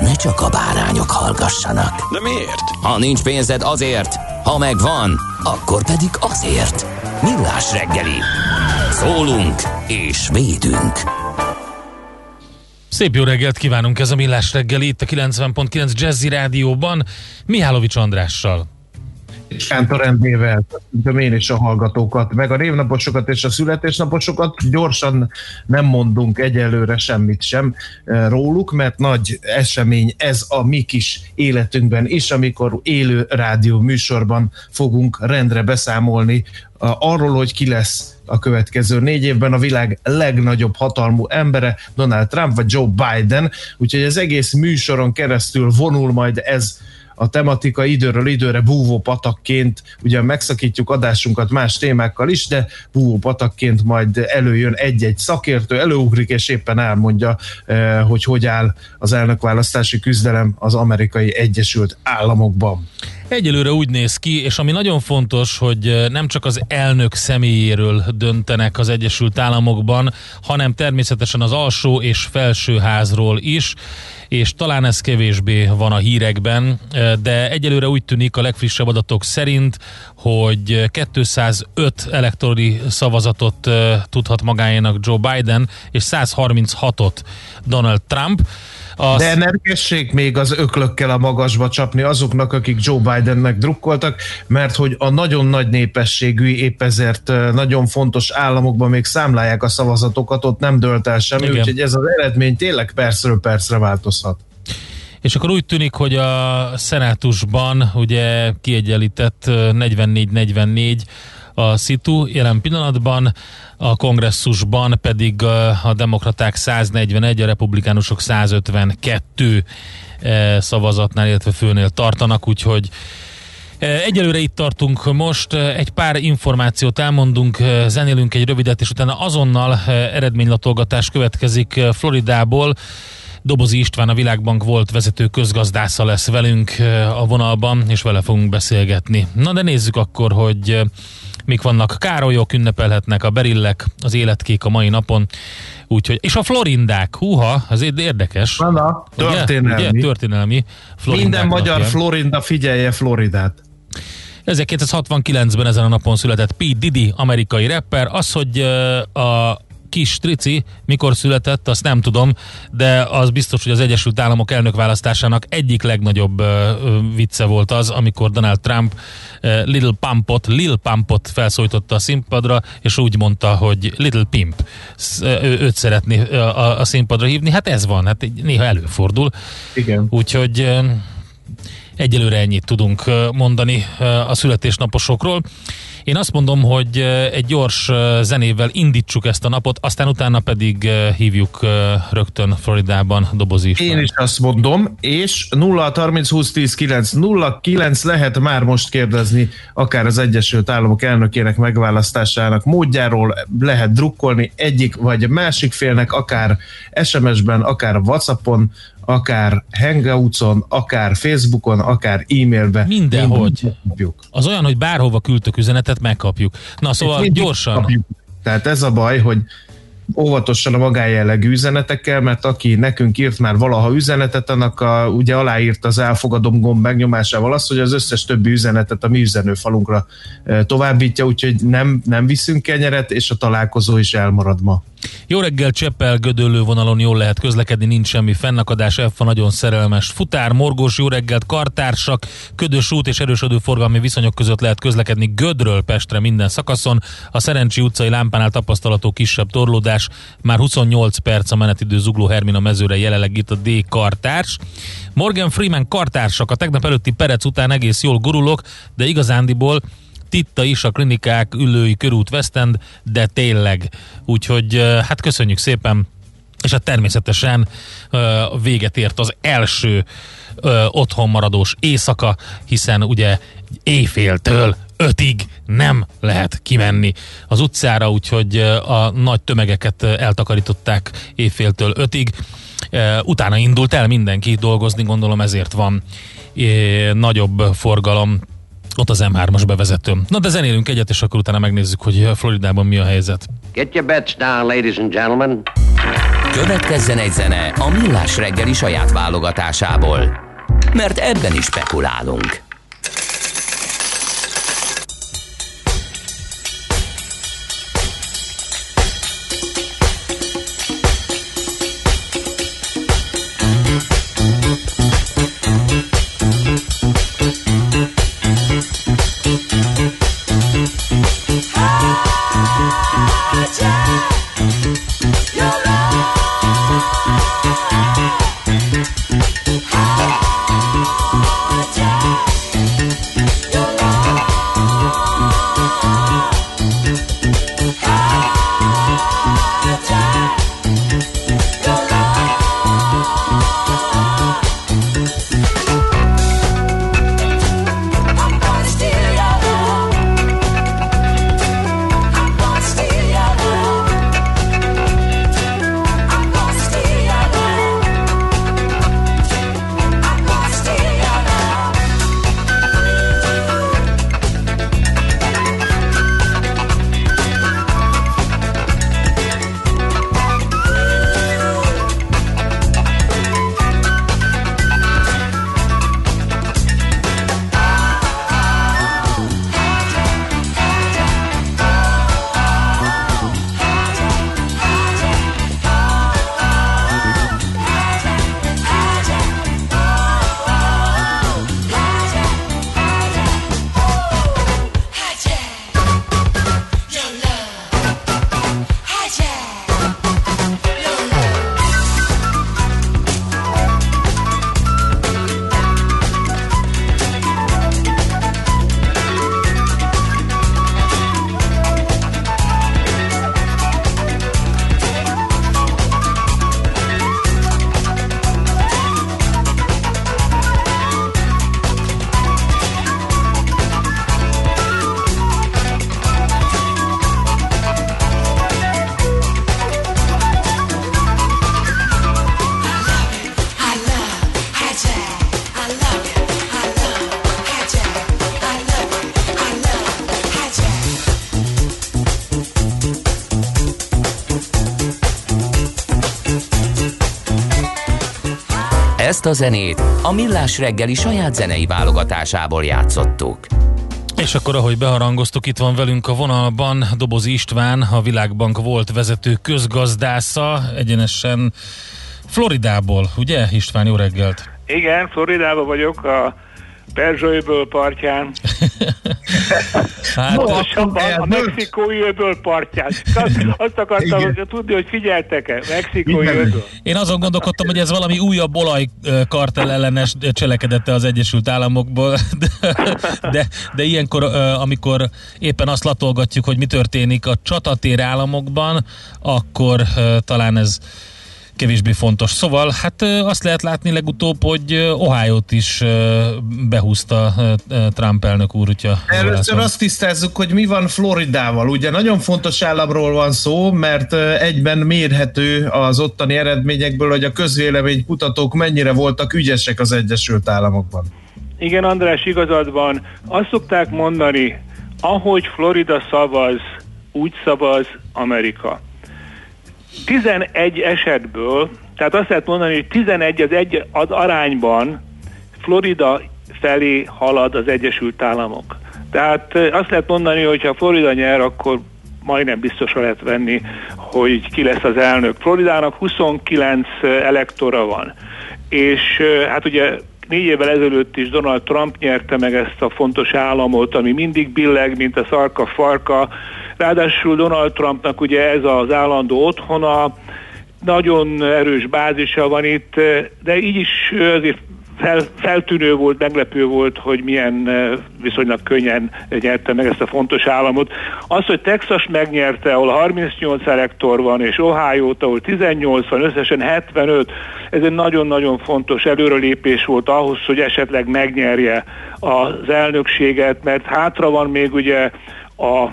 ne csak a bárányok hallgassanak. De miért? Ha nincs pénzed azért, ha megvan, akkor pedig azért. Millás reggeli. Szólunk és védünk. Szép jó reggelt kívánunk ez a Millás reggeli itt a 90.9 Jazzy Rádióban Mihálovics Andrással és Kántor Endével, köszöntöm én is a hallgatókat, meg a névnaposokat és a születésnaposokat. Gyorsan nem mondunk egyelőre semmit sem eh, róluk, mert nagy esemény ez a mi kis életünkben is, amikor élő rádió műsorban fogunk rendre beszámolni arról, hogy ki lesz a következő négy évben a világ legnagyobb hatalmú embere, Donald Trump vagy Joe Biden, úgyhogy az egész műsoron keresztül vonul majd ez a tematika időről időre búvó patakként, ugye megszakítjuk adásunkat más témákkal is, de búvó patakként majd előjön egy-egy szakértő, előugrik és éppen elmondja, eh, hogy hogy áll az elnökválasztási küzdelem az amerikai Egyesült Államokban. Egyelőre úgy néz ki, és ami nagyon fontos, hogy eh, nem csak az elnök személyéről döntenek az Egyesült Államokban, hanem természetesen az alsó és felső házról is, és talán ez kevésbé van a hírekben, de egyelőre úgy tűnik a legfrissebb adatok szerint, hogy 205 elektori szavazatot tudhat magáénak Joe Biden, és 136-ot Donald Trump. Az... De nerkessék még az öklökkel a magasba csapni azoknak, akik Joe Bidennek drukkoltak, mert hogy a nagyon nagy népességű, épp ezért nagyon fontos államokban még számlálják a szavazatokat, ott nem dölt el semmi, Igen. úgyhogy ez az eredmény tényleg percről percre változhat. És akkor úgy tűnik, hogy a szenátusban ugye kiegyenlített 44-44 a szitu jelen pillanatban, a kongresszusban pedig a demokraták 141, a republikánusok 152 szavazatnál, illetve főnél tartanak, úgyhogy Egyelőre itt tartunk most, egy pár információt elmondunk, zenélünk egy rövidet, és utána azonnal eredménylatolgatás következik Floridából. Dobozi István, a Világbank volt vezető közgazdásza lesz velünk a vonalban, és vele fogunk beszélgetni. Na de nézzük akkor, hogy mik vannak. Károlyok ünnepelhetnek, a berillek, az életkék a mai napon. Úgyhogy, és a florindák, húha, az érdekes. Na, történelmi. Ugye? Történelmi. Minden magyar napja. florinda figyelje Floridát. 1969-ben ezen a napon született P. Diddy, amerikai rapper. Az, hogy a kis trici mikor született, azt nem tudom, de az biztos, hogy az Egyesült Államok elnökválasztásának egyik legnagyobb vicce volt az, amikor Donald Trump Little Pumpot, Lil Pumpot felszólította a színpadra, és úgy mondta, hogy Little Pimp. Őt szeretné a, színpadra hívni. Hát ez van, hát néha előfordul. Igen. Úgyhogy egyelőre ennyit tudunk mondani a születésnaposokról. Én azt mondom, hogy egy gyors zenével indítsuk ezt a napot, aztán utána pedig hívjuk rögtön Floridában Dobozi Én is azt mondom, és 0 30 20 10 9 0 9 lehet már most kérdezni akár az Egyesült Államok elnökének megválasztásának módjáról, lehet drukkolni egyik vagy másik félnek, akár SMS-ben, akár WhatsAppon, akár Hangoutson, akár Facebookon, akár e-mailben. Mindenhogy. Az olyan, hogy bárhova küldtök üzenetet, megkapjuk. Na szóval gyorsan. Kapjuk. Tehát ez a baj, hogy óvatosan a magájellegű üzenetekkel, mert aki nekünk írt már valaha üzenetet, annak a, ugye aláírt az elfogadom gomb megnyomásával azt, hogy az összes többi üzenetet a mi üzenőfalunkra e, továbbítja, úgyhogy nem, nem viszünk kenyeret, és a találkozó is elmarad ma. Jó reggel, Cseppel, Gödöllő vonalon jól lehet közlekedni, nincs semmi fennakadás, F nagyon szerelmes futár, morgós, jó reggelt, kartársak, ködös út és erősödő forgalmi viszonyok között lehet közlekedni Gödről Pestre minden szakaszon. A Szerencsi utcai lámpánál tapasztalható kisebb torlódás, már 28 perc a menetidő Zugló Hermina mezőre jelenleg itt a D kartárs. Morgan Freeman kartársak a tegnap előtti perec után egész jól gurulok, de igazándiból Titta is a klinikák ülői körút Westend, de tényleg. Úgyhogy hát köszönjük szépen, és hát természetesen véget ért az első otthonmaradós éjszaka, hiszen ugye éjféltől ötig nem lehet kimenni az utcára, úgyhogy a nagy tömegeket eltakarították éjféltől ötig. Utána indult el mindenki dolgozni, gondolom ezért van nagyobb forgalom ott az M3-as bevezető. Na de zenélünk egyet, és akkor utána megnézzük, hogy Floridában mi a helyzet. Get your bets down, ladies and gentlemen. Következzen egy zene a Millás reggeli saját válogatásából. Mert ebben is spekulálunk. Ezt a zenét a Millás reggeli saját zenei válogatásából játszottuk. És akkor, ahogy beharangoztuk, itt van velünk a vonalban Doboz István, a Világbank volt vezető közgazdásza, egyenesen Floridából, ugye István, jó reggelt! Igen, Floridában vagyok, a Perzsőből partján. hát, Pontosabban a mexikói öböl partján. Azt, azt akartam hogy tudni, hogy figyeltek-e, mexikói öböl. Én azon gondolkodtam, hogy ez valami újabb olajkartel ellenes cselekedete az Egyesült Államokból, de, de, de ilyenkor, amikor éppen azt latolgatjuk, hogy mi történik a csatatér államokban, akkor talán ez kevésbé fontos. Szóval hát azt lehet látni legutóbb, hogy Ohio-t is behúzta Trump elnök úr, hogyha Először azt tisztázzuk, hogy mi van Floridával. Ugye nagyon fontos államról van szó, mert egyben mérhető az ottani eredményekből, hogy a közvélemény kutatók mennyire voltak ügyesek az Egyesült Államokban. Igen, András, igazad van. Azt szokták mondani, ahogy Florida szavaz, úgy szavaz Amerika. 11 esetből, tehát azt lehet mondani, hogy 11 az, egy, az arányban Florida felé halad az Egyesült Államok. Tehát azt lehet mondani, hogy ha Florida nyer, akkor majdnem biztosra lehet venni, hogy ki lesz az elnök. Floridának 29 elektora van, és hát ugye négy évvel ezelőtt is Donald Trump nyerte meg ezt a fontos államot, ami mindig billeg, mint a szarka farka, Ráadásul Donald Trumpnak ugye ez az állandó otthona, nagyon erős bázisa van itt, de így is azért fel, feltűnő volt, meglepő volt, hogy milyen viszonylag könnyen nyerte meg ezt a fontos államot. Az, hogy Texas megnyerte, ahol 38 elektor van, és ohio ahol 18 van, összesen 75, ez egy nagyon-nagyon fontos előrelépés volt ahhoz, hogy esetleg megnyerje az elnökséget, mert hátra van még ugye a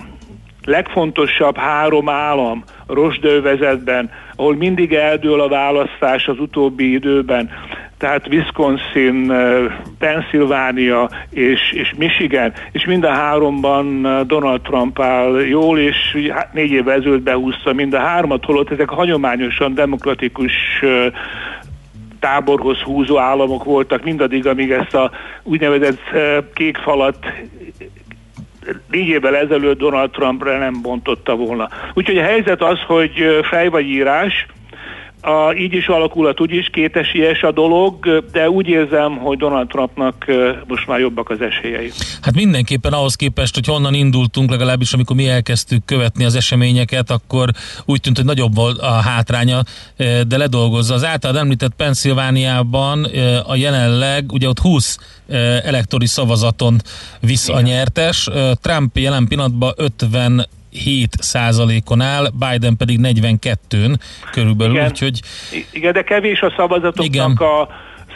legfontosabb három állam rosdővezetben, ahol mindig eldől a választás az utóbbi időben, tehát Wisconsin, eh, Pennsylvania és, és Michigan, és mind a háromban eh, Donald Trump áll jól, és hát négy éve ezelőtt behúzta mind a hármat, holott ezek hagyományosan demokratikus eh, táborhoz húzó államok voltak mindaddig, amíg ezt a úgynevezett kék falat négy évvel ezelőtt Donald Trumpra nem bontotta volna. Úgyhogy a helyzet az, hogy fej vagy írás, a, így is alakulat, úgy is kétesies a dolog, de úgy érzem, hogy Donald Trumpnak most már jobbak az esélyei. Hát mindenképpen ahhoz képest, hogy honnan indultunk, legalábbis amikor mi elkezdtük követni az eseményeket, akkor úgy tűnt, hogy nagyobb volt a hátránya, de ledolgozza. Az általad említett Pennsylvániában a jelenleg, ugye ott 20 elektori szavazaton visz a nyertes. Trump jelen pillanatban 50 7 százalékon áll, Biden pedig 42-n körülbelül, igen. úgyhogy... Igen, de kevés a szavazatoknak igen. a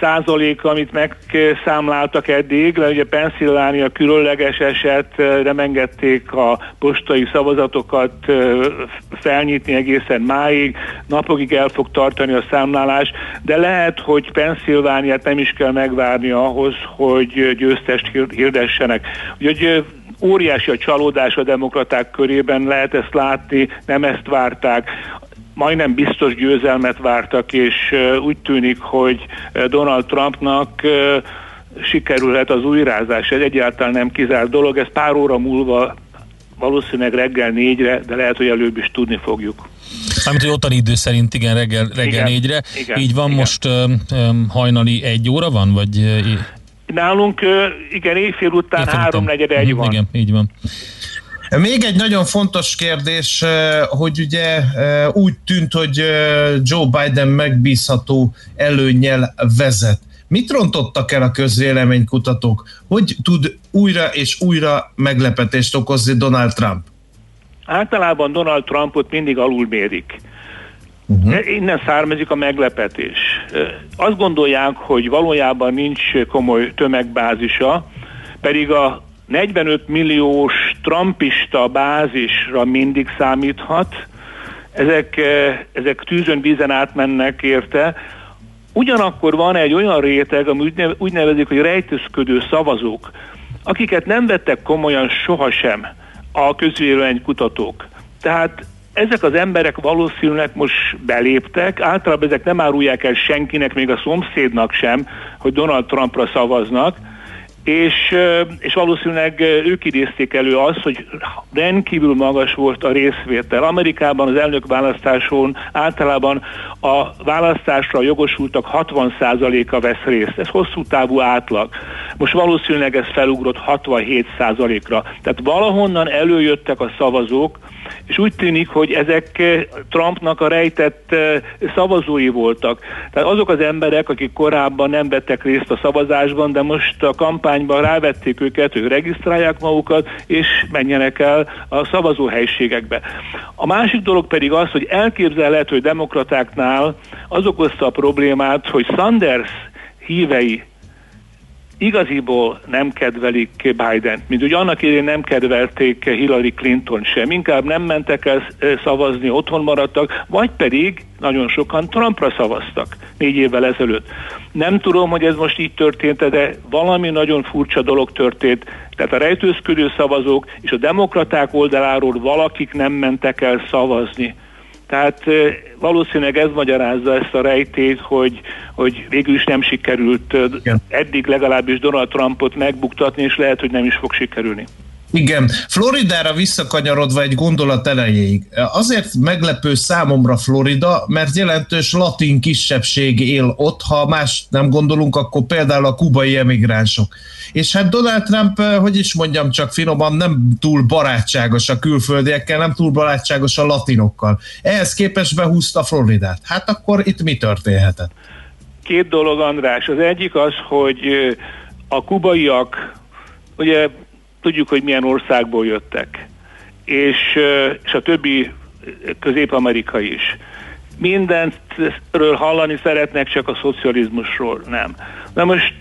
százalék, amit megszámláltak eddig, le ugye Pennsylvania különleges eset, nem engedték a postai szavazatokat felnyitni egészen máig, napokig el fog tartani a számlálás, de lehet, hogy Pennsylvániát nem is kell megvárni ahhoz, hogy győztest hirdessenek. Úgyhogy óriási a csalódás a demokraták körében, lehet ezt látni, nem ezt várták majdnem biztos győzelmet vártak, és úgy tűnik, hogy Donald Trumpnak sikerülhet az újrázás. Ez egyáltalán nem kizárt dolog, ez pár óra múlva valószínűleg reggel négyre, de lehet, hogy előbb is tudni fogjuk. Mármint, hogy ottani idő szerint igen, reggel, reggel igen, négyre. Igen, Így van, igen. most um, hajnali egy óra van, vagy Nálunk igen, éjfél után háromnegyed egy van. Igen, így van. Még egy nagyon fontos kérdés, hogy ugye úgy tűnt, hogy Joe Biden megbízható előnyel vezet. Mit rontottak el a közvéleménykutatók? Hogy tud újra és újra meglepetést okozni Donald Trump? Általában Donald Trumpot mindig alulmérik. Uh-huh. Innen származik a meglepetés. Azt gondolják, hogy valójában nincs komoly tömegbázisa, pedig a 45 milliós trumpista bázisra mindig számíthat, ezek, ezek tűzön vízen átmennek érte, Ugyanakkor van egy olyan réteg, ami úgy nevezik, hogy rejtőzködő szavazók, akiket nem vettek komolyan sohasem a közvélemény kutatók. Tehát ezek az emberek valószínűleg most beléptek, általában ezek nem árulják el senkinek, még a szomszédnak sem, hogy Donald Trumpra szavaznak, és, és valószínűleg ők idézték elő azt, hogy rendkívül magas volt a részvétel. Amerikában az elnökválasztáson általában a választásra jogosultak 60%-a vesz részt. Ez hosszú távú átlag. Most valószínűleg ez felugrott 67%-ra. Tehát valahonnan előjöttek a szavazók, és úgy tűnik, hogy ezek eh, Trumpnak a rejtett eh, szavazói voltak. Tehát azok az emberek, akik korábban nem vettek részt a szavazásban, de most a kampányban rávették őket, hogy regisztrálják magukat, és menjenek el a szavazóhelyiségekbe. A másik dolog pedig az, hogy elképzelhető, hogy demokratáknál az okozta a problémát, hogy Sanders hívei igaziból nem kedvelik Biden, mint hogy annak idején nem kedvelték Hillary Clinton sem, inkább nem mentek el szavazni, otthon maradtak, vagy pedig nagyon sokan Trumpra szavaztak négy évvel ezelőtt. Nem tudom, hogy ez most így történt, de valami nagyon furcsa dolog történt. Tehát a rejtőzködő szavazók és a demokraták oldaláról valakik nem mentek el szavazni. Tehát valószínűleg ez magyarázza ezt a rejtét, hogy, hogy végül is nem sikerült Igen. eddig legalábbis Donald Trumpot megbuktatni, és lehet, hogy nem is fog sikerülni. Igen, Floridára visszakanyarodva egy gondolat elejéig. Azért meglepő számomra Florida, mert jelentős latin kisebbség él ott, ha más nem gondolunk, akkor például a kubai emigránsok. És hát Donald Trump, eh, hogy is mondjam csak finoman, nem túl barátságos a külföldiekkel, nem túl barátságos a latinokkal. Ehhez képest behúzta Floridát. Hát akkor itt mi történhetett? Két dolog, András. Az egyik az, hogy eh, a kubaiak, ugye tudjuk, hogy milyen országból jöttek, és, és a többi közép-amerika is. Mindentről hallani szeretnek, csak a szocializmusról nem. Na most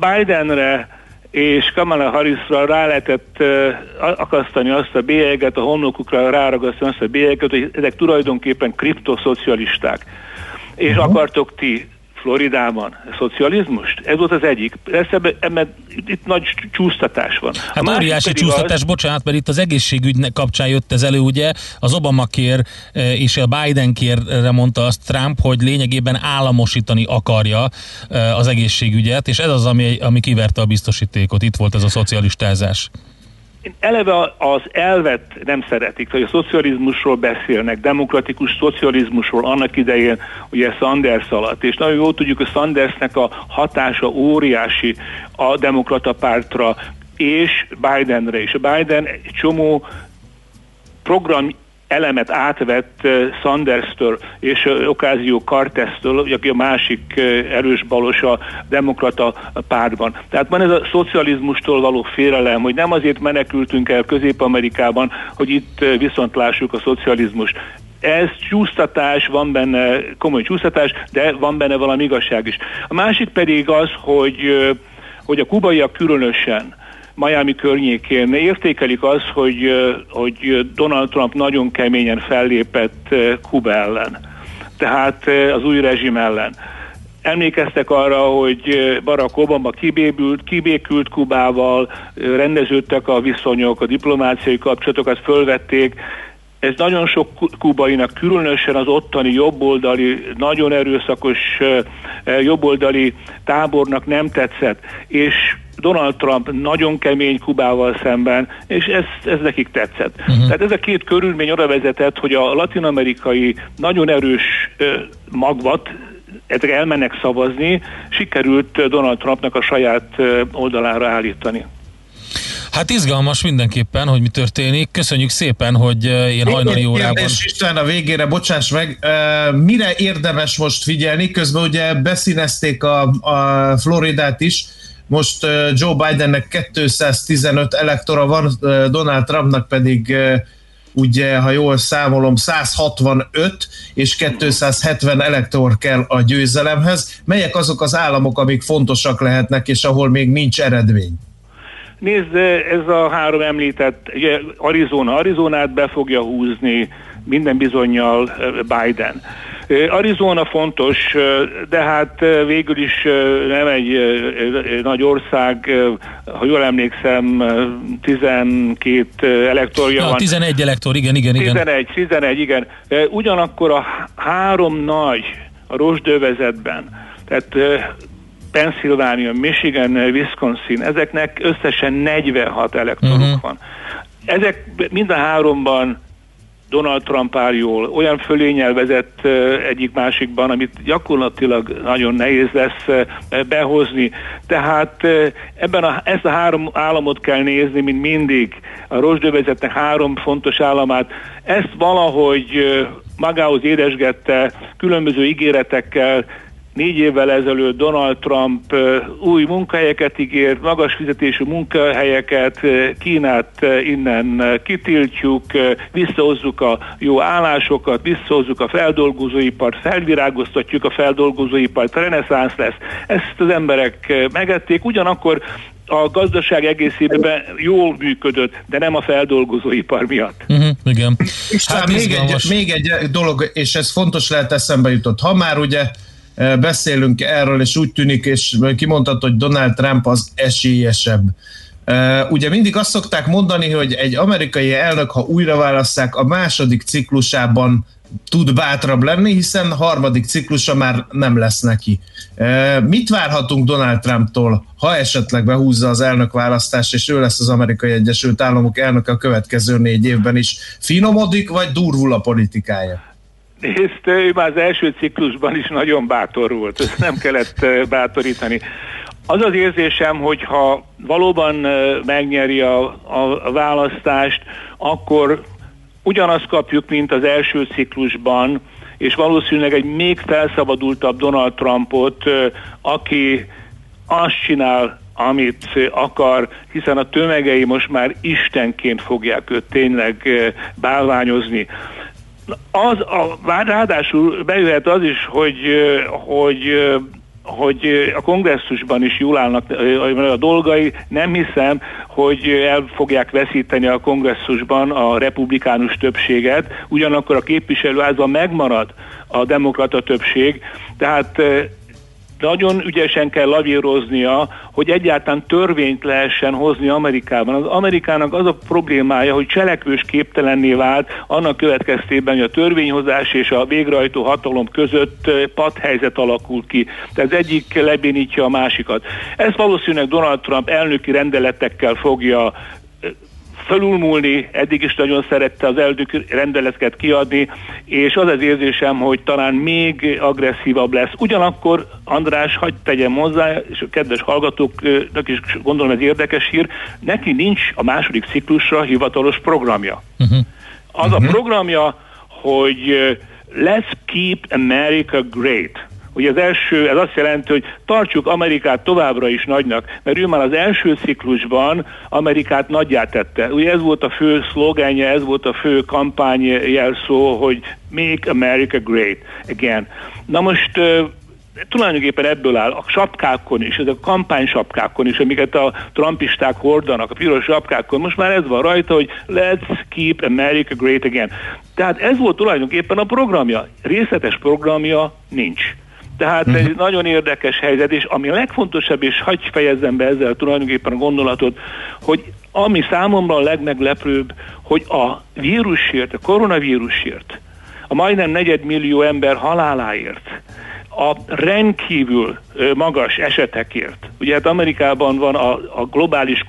Bidenre és Kamala Harrisra rá lehetett akasztani azt a bélyeget, a homlokukra ráragasztani azt a bélyeget, hogy ezek tulajdonképpen kriptoszocialisták. És uh-huh. akartok ti Floridában szocializmust? Ez volt az egyik. Ebben, ebben itt nagy csúsztatás van. Hát óriási csúsztatás, az... bocsánat, mert itt az egészségügy kapcsán jött ez elő, ugye az Obama kér eh, és a Biden kérre mondta azt Trump, hogy lényegében államosítani akarja eh, az egészségügyet, és ez az, ami, ami kiverte a biztosítékot. Itt volt ez a szocialistázás eleve az elvet nem szeretik, hogy a szocializmusról beszélnek, demokratikus szocializmusról annak idején ugye Sanders alatt, és nagyon jól tudjuk, hogy Sandersnek a hatása óriási a demokrata pártra, és Bidenre is. Biden egy csomó program elemet átvett Sanders-től és Ocasio Cortez-től, aki a másik erős balos a demokrata pártban. Tehát van ez a szocializmustól való félelem, hogy nem azért menekültünk el Közép-Amerikában, hogy itt viszont lássuk a szocializmust. Ez csúsztatás, van benne komoly csúsztatás, de van benne valami igazság is. A másik pedig az, hogy, hogy a kubaiak különösen Miami környékén értékelik az, hogy, hogy Donald Trump nagyon keményen fellépett Kuba ellen, tehát az új rezsim ellen. Emlékeztek arra, hogy Barack Obama kibébült, kibékült Kubával, rendeződtek a viszonyok, a diplomáciai kapcsolatokat fölvették, ez nagyon sok kubainak, különösen az ottani jobboldali, nagyon erőszakos jobboldali tábornak nem tetszett, és Donald Trump nagyon kemény Kubával szemben, és ez, ez nekik tetszett. Uh-huh. Tehát ez a két körülmény oda vezetett, hogy a latinamerikai nagyon erős magvat, ezek elmennek szavazni, sikerült Donald Trumpnak a saját oldalára állítani. Hát izgalmas mindenképpen, hogy mi történik. Köszönjük szépen, hogy ilyen hajnali órában... És Isten a végére, bocsáss meg, mire érdemes most figyelni? Közben ugye beszínezték a, a Floridát is, most Joe Bidennek 215 elektora van, Donald Trumpnak pedig ugye, ha jól számolom, 165 és 270 elektor kell a győzelemhez. Melyek azok az államok, amik fontosak lehetnek, és ahol még nincs eredmény? Nézd, ez a három említett, ugye Arizona, Arizonát be fogja húzni minden bizonyal Biden. Arizona fontos, de hát végül is nem egy nagy ország, ha jól emlékszem, 12 elektorja ja, van. 11 elektor, igen, igen, igen. 11, 11, igen. Ugyanakkor a három nagy a rosdövezetben, tehát Pennsylvania, Michigan, Wisconsin, ezeknek összesen 46 elektoruk uh-huh. van. Ezek mind a háromban Donald Trump áll jól, olyan fölényel vezet egyik másikban, amit gyakorlatilag nagyon nehéz lesz behozni. Tehát ebben a, ezt a három államot kell nézni, mint mindig. A rozsdövezetnek három fontos államát. Ezt valahogy magához édesgette különböző ígéretekkel, Négy évvel ezelőtt Donald Trump új munkahelyeket ígért, magas fizetésű munkahelyeket, Kínát innen kitiltjuk, visszahozzuk a jó állásokat, visszahozzuk a feldolgozóipart, felvirágoztatjuk a feldolgozóipart, reneszánsz lesz. Ezt az emberek megették, ugyanakkor a gazdaság egészében jól működött, de nem a feldolgozóipar miatt. Uh-huh, igen. És hát még, egy, még egy dolog, és ez fontos lehet eszembe jutott. Ha már ugye beszélünk erről, és úgy tűnik, és kimondhatod, hogy Donald Trump az esélyesebb. Ugye mindig azt szokták mondani, hogy egy amerikai elnök, ha újra választják, a második ciklusában tud bátrabb lenni, hiszen harmadik ciklusa már nem lesz neki. Mit várhatunk Donald Trumptól, ha esetleg behúzza az elnök választást, és ő lesz az Amerikai Egyesült Államok elnöke a következő négy évben is? Finomodik, vagy durvul a politikája? Nézd, ő már az első ciklusban is nagyon bátor volt, ezt nem kellett bátorítani. Az az érzésem, hogy ha valóban megnyeri a, a választást, akkor ugyanazt kapjuk, mint az első ciklusban, és valószínűleg egy még felszabadultabb Donald Trumpot, aki azt csinál, amit akar, hiszen a tömegei most már istenként fogják őt tényleg bálványozni. Az a, ráadásul bejöhet az is, hogy, hogy hogy a kongresszusban is jól állnak a dolgai. Nem hiszem, hogy el fogják veszíteni a kongresszusban a republikánus többséget, ugyanakkor a képviselőházban megmarad a demokrata többség, tehát nagyon ügyesen kell lavíroznia, hogy egyáltalán törvényt lehessen hozni Amerikában. Az Amerikának az a problémája, hogy cselekvős képtelenné vált annak következtében, hogy a törvényhozás és a végrehajtó hatalom között padhelyzet alakult ki. Tehát az egyik lebénítja a másikat. Ezt valószínűleg Donald Trump elnöki rendeletekkel fogja felülmúlni, eddig is nagyon szerette az elnök rendeleteket kiadni, és az az érzésem, hogy talán még agresszívabb lesz. Ugyanakkor, András, hagyd tegyem hozzá, és a kedves hallgatóknak is gondolom ez érdekes hír, neki nincs a második ciklusra hivatalos programja. Uh-huh. Az uh-huh. a mhm. programja, hogy Let's Keep America Great. Ugye az első, ez azt jelenti, hogy tartsuk Amerikát továbbra is nagynak, mert ő már az első ciklusban Amerikát nagyját tette. Ugye ez volt a fő szlogenje, ez volt a fő kampány jelszó, hogy Make America Great Again. Na most tulajdonképpen ebből áll a sapkákon is, ez a kampány sapkákon is, amiket a trumpisták hordanak, a piros sapkákon, most már ez van rajta, hogy let's keep America great again. Tehát ez volt tulajdonképpen a programja. Részletes programja nincs. Tehát uh-huh. egy nagyon érdekes helyzet, és ami a legfontosabb, és hagyj fejezzem be ezzel tulajdonképpen a gondolatot, hogy ami számomra a legmeglepőbb, hogy a vírusért, a koronavírusért, a majdnem negyedmillió ember haláláért, a rendkívül magas esetekért. Ugye hát Amerikában van a, a globális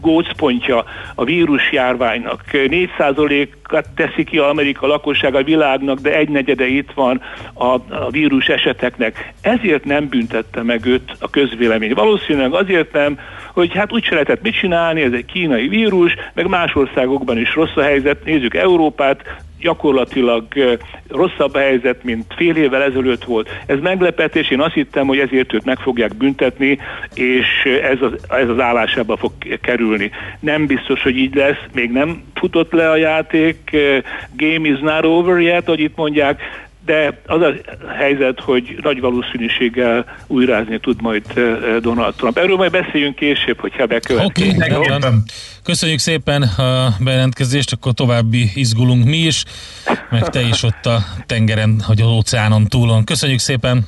gócpontja a vírusjárványnak. 4%-at teszi ki Amerika lakosság a világnak, de egy negyede itt van a, a vírus eseteknek. Ezért nem büntette meg őt a közvélemény. Valószínűleg azért nem, hogy hát úgy se lehetett mit csinálni, ez egy kínai vírus, meg más országokban is rossz a helyzet. Nézzük Európát, gyakorlatilag rosszabb helyzet, mint fél évvel ezelőtt volt. Ez meglepetés, én azt hittem, hogy ezért őt meg fogják büntetni, és ez az, ez az állásába fog kerülni. Nem biztos, hogy így lesz, még nem futott le a játék, game is not over yet, hogy itt mondják, de az a helyzet, hogy nagy valószínűséggel újrázni tud majd Donald Trump. Erről majd beszéljünk később, hogyha bekövetkezik. Oké, okay, Köszönjük szépen a bejelentkezést, akkor további izgulunk mi is, meg te is ott a tengeren, hogy az óceánon túlon. Köszönjük szépen!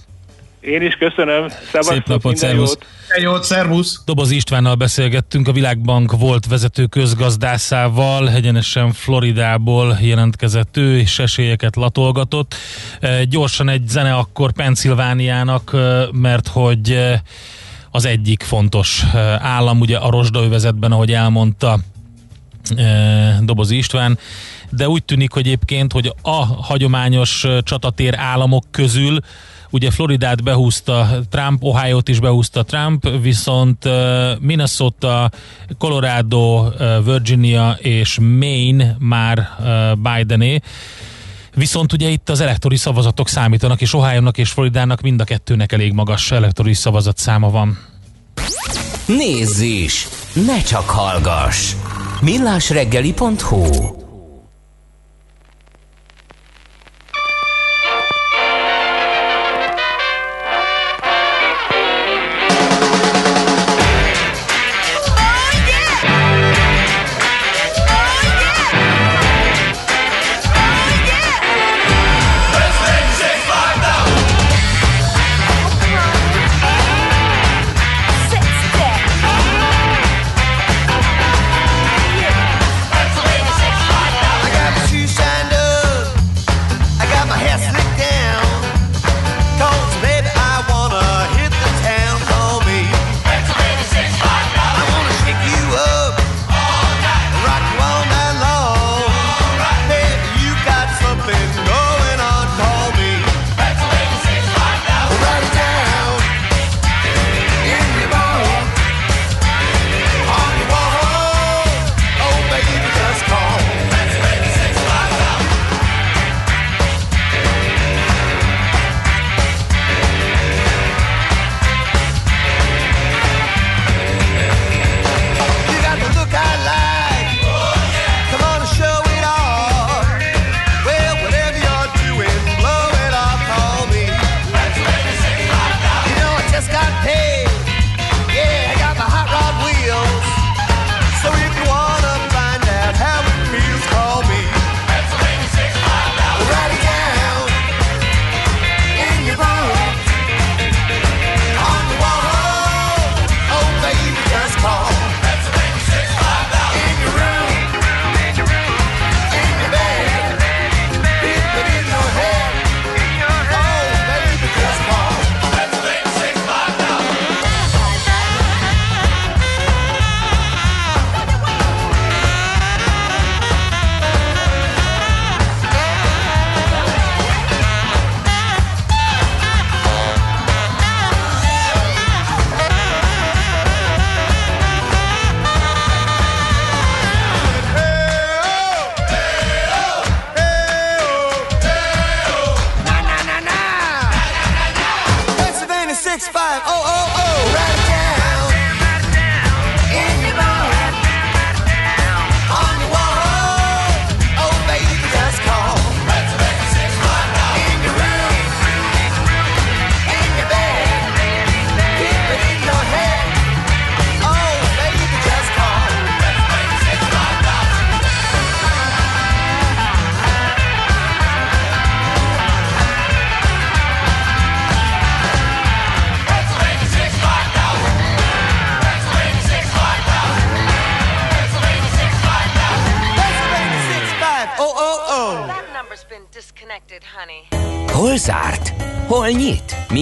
Én is köszönöm. Szevasztok, Szép napot, szervusz. jót. Jó, szervusz! Doboz Istvánnal beszélgettünk, a Világbank volt vezető közgazdászával, egyenesen Floridából jelentkezett ő, és esélyeket latolgatott. E, Gyorsan egy zene akkor Pennsylvániának, e, mert hogy e, az egyik fontos állam, ugye a rozsdaövezetben, ahogy elmondta Doboz István, de úgy tűnik, hogy egyébként, hogy a hagyományos csatatér államok közül Ugye Floridát behúzta Trump, Ohio-t is behúzta Trump, viszont Minnesota, Colorado, Virginia és Maine már Bidené. Viszont ugye itt az elektori szavazatok számítanak, és Ohio-nak és Floridának mind a kettőnek elég magas elektori szavazat száma van. Nézz is! Ne csak hallgass! millásreggeli.hu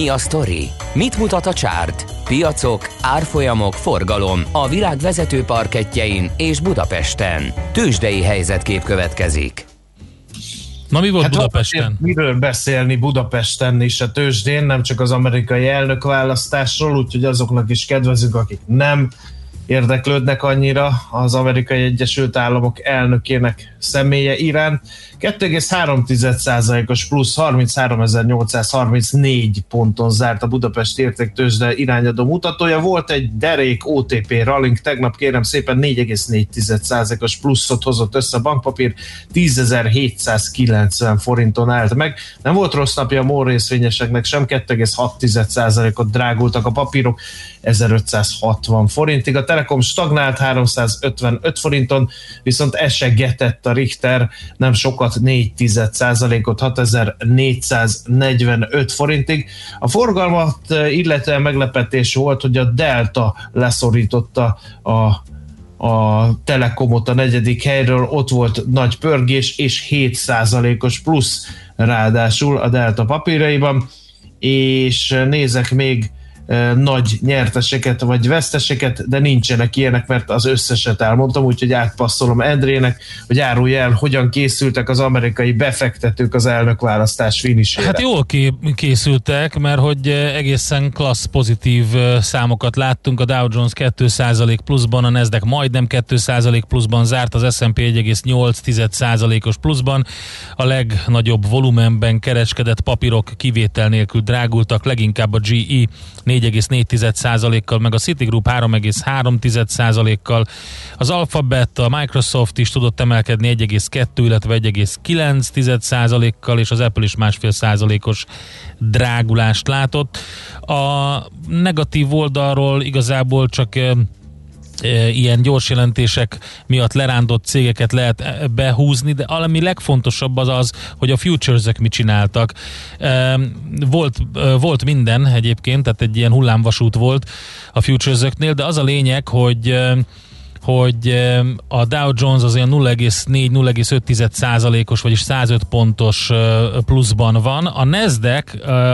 Mi a sztori? Mit mutat a csárt? Piacok, árfolyamok, forgalom a világ vezető parketjein és Budapesten. Tősdei helyzetkép következik. Na mi volt Hát Budapesten? Miről beszélni Budapesten is a tőzsdén, nem csak az amerikai elnökválasztásról, úgyhogy azoknak is kedvezünk, akik nem érdeklődnek annyira az amerikai Egyesült Államok elnökének személye iránt. 2,3%-os plusz 33.834 ponton zárt a Budapest értéktőzsde irányadó mutatója. Volt egy derék OTP ralling, tegnap kérem szépen 4,4%-os pluszot hozott össze a bankpapír, 10.790 forinton állt meg. Nem volt rossz napja a MOL részvényeseknek, sem 2,6%-ot drágultak a papírok, 1560 forintig. A Telekom stagnált 355 forinton, viszont esegetett a Richter nem sokat 4% ot 6445 forintig. A forgalmat illetve meglepetés volt, hogy a Delta leszorította a a Telekomot a negyedik helyről, ott volt nagy pörgés, és 7%-os plusz ráadásul a Delta papíraiban, és nézek még nagy nyerteseket vagy veszteseket, de nincsenek ilyenek, mert az összeset elmondtam, úgyhogy átpasszolom Endrének, hogy árulja el, hogyan készültek az amerikai befektetők az elnökválasztás finisére. Hát jól készültek, mert hogy egészen klassz pozitív számokat láttunk, a Dow Jones 2% pluszban, a Nasdaq majdnem 2% pluszban zárt, az S&P 1,8%-os pluszban, a legnagyobb volumenben kereskedett papírok kivétel nélkül drágultak, leginkább a GE 4,4%-kal, meg a Citigroup 3,3%-kal. Az Alphabet, a Microsoft is tudott emelkedni 1,2, illetve 1,9%-kal, és az Apple is másfél százalékos drágulást látott. A negatív oldalról igazából csak ilyen gyors jelentések miatt lerándott cégeket lehet behúzni, de ami legfontosabb az az, hogy a futures mit csináltak. Volt, volt minden egyébként, tehát egy ilyen hullámvasút volt a futures de az a lényeg, hogy hogy a Dow Jones az olyan 0,4-0,5 százalékos, vagyis 105 pontos pluszban van, a Nasdaq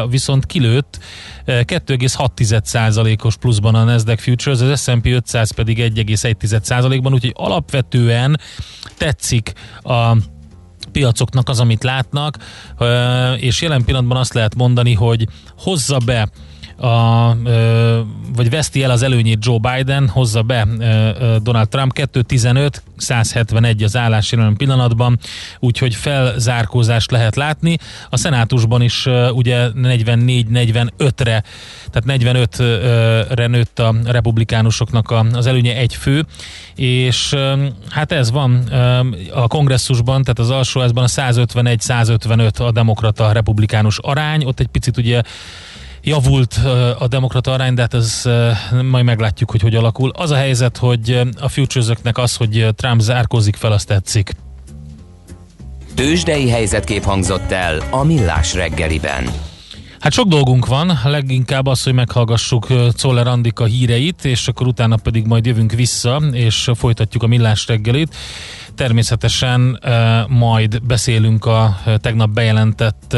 viszont kilőtt 2,6 százalékos pluszban a Nasdaq Futures, az S&P 500 pedig 1,1 százalékban, úgyhogy alapvetően tetszik a piacoknak az, amit látnak, és jelen pillanatban azt lehet mondani, hogy hozza be a, vagy veszti el az előnyét Joe Biden, hozza be Donald Trump. 215 171 az állás jelen pillanatban, úgyhogy felzárkózást lehet látni. A szenátusban is ugye 44-45-re, tehát 45-re nőtt a republikánusoknak az előnye egy fő, és hát ez van a kongresszusban, tehát az alsóházban a 151-155 a demokrata republikánus arány, ott egy picit ugye javult a demokrata arány, de hát ez majd meglátjuk, hogy hogy alakul. Az a helyzet, hogy a futures az, hogy Trump zárkózik fel, azt tetszik. Tőzsdei helyzetkép hangzott el a Millás reggeliben. Hát sok dolgunk van, leginkább az, hogy meghallgassuk Czoller Andika híreit, és akkor utána pedig majd jövünk vissza, és folytatjuk a Millás reggelit. Természetesen majd beszélünk a tegnap bejelentett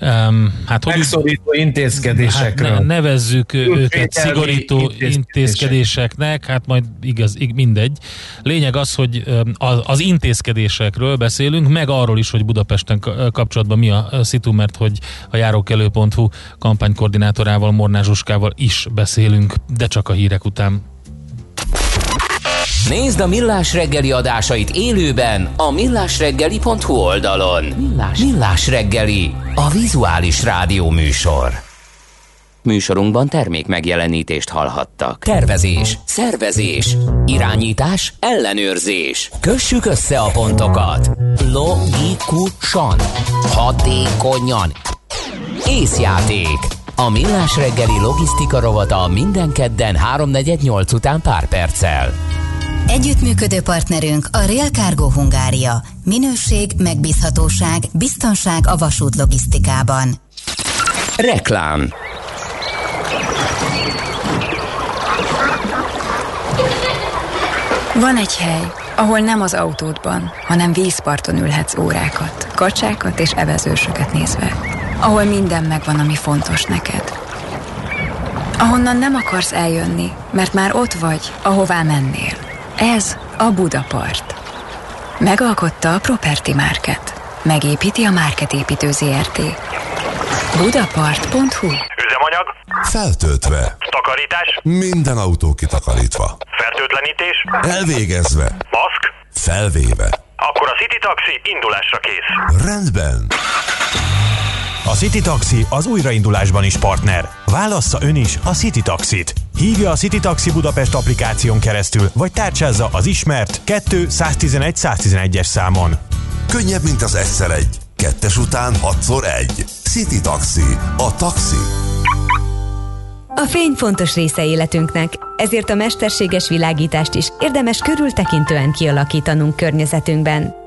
Um, hát hogy Megszorító intézkedésekről. Hát ne, nevezzük őket szigorító intézkedések. intézkedéseknek, hát majd igaz, mindegy. Lényeg az, hogy az, az intézkedésekről beszélünk, meg arról is, hogy Budapesten kapcsolatban mi a szitu, mert hogy a járókelő.hu kampánykoordinátorával, Mornás Zsuskával is beszélünk, de csak a hírek után. Nézd a Millás reggeli adásait élőben a millásreggeli.hu oldalon. Millás, Millás reggeli, a vizuális rádió műsor. Műsorunkban termék megjelenítést hallhattak. Tervezés, szervezés, irányítás, ellenőrzés. Kössük össze a pontokat. Logikusan, hatékonyan. Észjáték. A Millás reggeli logisztika rovata minden kedden 3.48 után pár perccel. Együttműködő partnerünk a Real Cargo Hungária. Minőség, megbízhatóság, biztonság a vasút logisztikában. Reklám Van egy hely, ahol nem az autódban, hanem vízparton ülhetsz órákat, kacsákat és evezősöket nézve. Ahol minden megvan, ami fontos neked. Ahonnan nem akarsz eljönni, mert már ott vagy, ahová mennél. Ez a Budapart. Megalkotta a Property Market. Megépíti a Market építő ZRT. Budapart.hu Üzemanyag. Feltöltve. Takarítás. Minden autó kitakarítva. Fertőtlenítés. Elvégezve. Maszk. Felvéve. Akkor a City Taxi indulásra kész. Rendben. A City Taxi az újraindulásban is partner. Válassza ön is a City Taxit. Hívja a City Taxi Budapest applikáción keresztül, vagy tárcsázza az ismert 2 111 111-es számon. Könnyebb, mint az egyszer egy. Kettes után hatszor egy. City Taxi. A taxi. A fény fontos része életünknek, Ezért a mesterséges világítást is érdemes körültekintően kialakítanunk környezetünkben.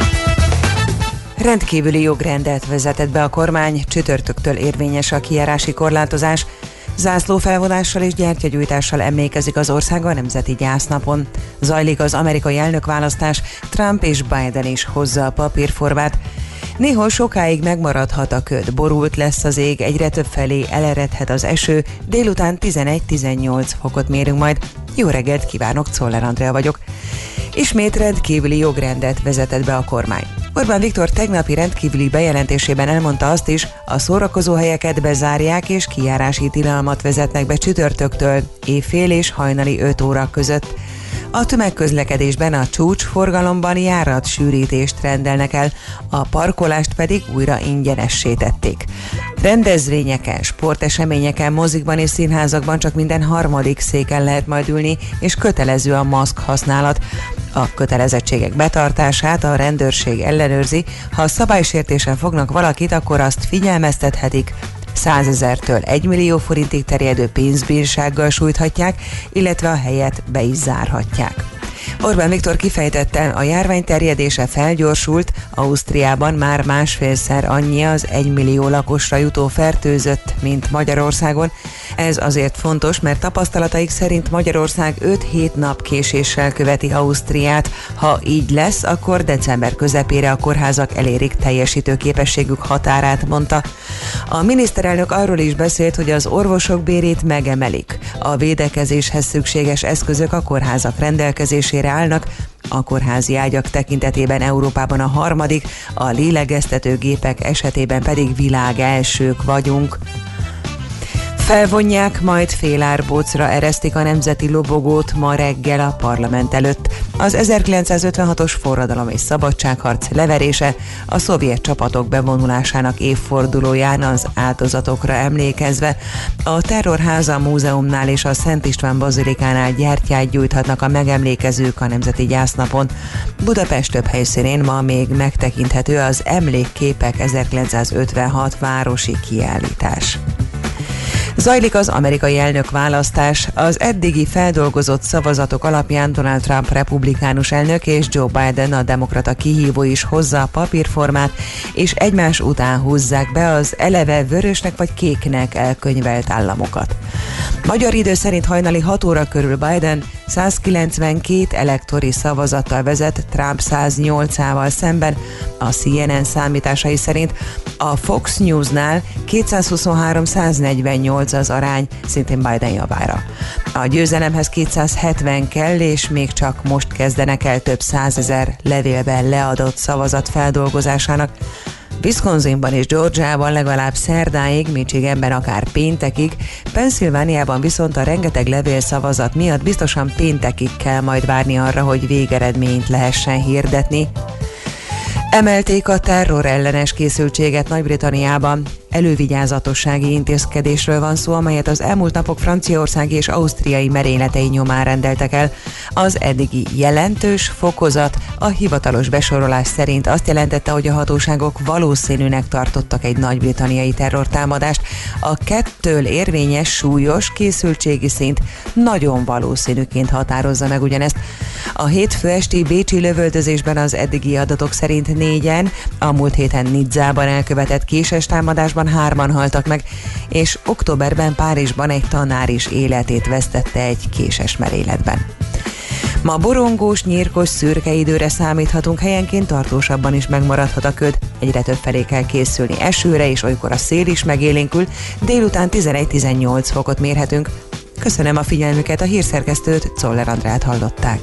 Rendkívüli jogrendet vezetett be a kormány, csütörtöktől érvényes a kijárási korlátozás. Zászlófelvonással és gyertyagyújtással emlékezik az ország a Nemzeti Gyásznapon. Zajlik az amerikai elnökválasztás, Trump és Biden is hozza a papírformát. Néhol sokáig megmaradhat a köd, borult lesz az ég, egyre több felé eleredhet az eső, délután 11-18 fokot mérünk majd. Jó reggelt kívánok, Czoller Andrea vagyok. Ismét rendkívüli jogrendet vezetett be a kormány. Orbán Viktor tegnapi rendkívüli bejelentésében elmondta azt is, a szórakozóhelyeket bezárják és kijárási tilalmat vezetnek be csütörtöktől, éjfél és hajnali 5 óra között. A tömegközlekedésben a csúcsforgalomban járat sűrítést rendelnek el, a parkolást pedig újra ingyenessé tették. Rendezvényeken, sporteseményeken, mozikban és színházakban csak minden harmadik széken lehet majd ülni, és kötelező a maszk használat. A kötelezettségek betartását a rendőrség ellenőrzi, ha szabálysértésen fognak valakit, akkor azt figyelmeztethetik, 100 ezertől 1 millió forintig terjedő pénzbírsággal sújthatják, illetve a helyet be is zárhatják. Orbán Viktor kifejtette, a járvány terjedése felgyorsult, Ausztriában már másfélszer annyi az 1 millió lakosra jutó fertőzött, mint Magyarországon. Ez azért fontos, mert tapasztalataik szerint Magyarország 5-7 nap késéssel követi Ausztriát. Ha így lesz, akkor december közepére a kórházak elérik teljesítő képességük határát, mondta. A miniszterelnök arról is beszélt, hogy az orvosok bérét megemelik. A védekezéshez szükséges eszközök a kórházak rendelkezésére állnak, a kórházi ágyak tekintetében Európában a harmadik, a lélegeztetőgépek esetében pedig világ elsők vagyunk. Felvonják, majd félárbócra eresztik a nemzeti lobogót ma reggel a parlament előtt. Az 1956-os forradalom és szabadságharc leverése a szovjet csapatok bevonulásának évfordulóján az áldozatokra emlékezve. A Terrorháza Múzeumnál és a Szent István Bazilikánál gyertyát gyújthatnak a megemlékezők a Nemzeti Gyásznapon. Budapest több helyszínén ma még megtekinthető az Emlékképek 1956 városi kiállítás. Zajlik az amerikai elnök választás. Az eddigi feldolgozott szavazatok alapján Donald Trump republikánus elnök és Joe Biden a demokrata kihívó is hozza a papírformát, és egymás után húzzák be az eleve vörösnek vagy kéknek elkönyvelt államokat. Magyar idő szerint hajnali 6 óra körül Biden 192 elektori szavazattal vezet Trump 108-ával szemben, a CNN számításai szerint a Fox Newsnál 223-148 az arány, szintén Biden javára. A győzelemhez 270 kell, és még csak most kezdenek el több százezer levélben leadott szavazat feldolgozásának. Wisconsinban és Georgiában legalább szerdáig, Michiganben akár péntekig, Pennsylvániában viszont a rengeteg levélszavazat miatt biztosan péntekig kell majd várni arra, hogy végeredményt lehessen hirdetni. Emelték a terror ellenes készültséget Nagy-Britanniában. Elővigyázatossági intézkedésről van szó, amelyet az elmúlt napok franciaországi és ausztriai merényletei nyomán rendeltek el. Az eddigi jelentős fokozat a hivatalos besorolás szerint azt jelentette, hogy a hatóságok valószínűnek tartottak egy nagy-britanniai terrortámadást. A kettől érvényes súlyos készültségi szint nagyon valószínűként határozza meg ugyanezt. A hétfő esti Bécsi lövöldözésben az eddigi adatok szerint négyen, a múlt héten Nidzában elkövetett késes támadásban hárman haltak meg, és októberben Párizsban egy tanár is életét vesztette egy késes merényletben. Ma borongós, nyírkos, szürke időre számíthatunk, helyenként tartósabban is megmaradhat a köd. Egyre több felé kell készülni esőre, és olykor a szél is megélénkül, délután 11-18 fokot mérhetünk. Köszönöm a figyelmüket, a hírszerkesztőt, Czoller Andrát hallották.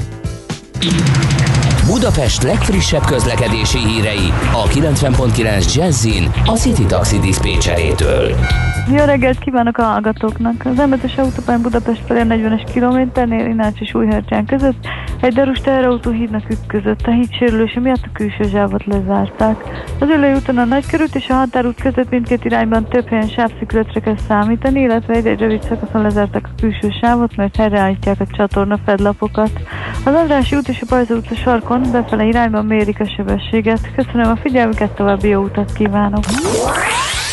Budapest legfrissebb közlekedési hírei a 90.9 Jazzin a City Taxi Dispécsejétől. Jó reggelt kívánok a hallgatóknak! Az M5-es autópályán Budapest felé a 40-es kilométernél Inács és Újhercsán között egy darus teherautó hídnak ütközött. A híd sérülése miatt a külső zsávot lezárták. Az ülői úton a Nagykörút és a Határút között mindkét irányban több helyen sávszükletre kell számítani, illetve egy, egy rövid szakaszon lezárták a külső sávot, mert helyreállítják a csatorna fedlapokat. Az Andrássy út és a Bajza utca sarkon befele irányban mérik a sebességet. Köszönöm a figyelmüket, további jó utat kívánok!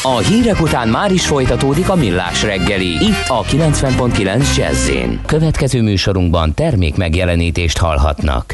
A hírek után már is folytatódik a millás reggeli, itt a 90.9 jazz Következő műsorunkban termék megjelenítést hallhatnak.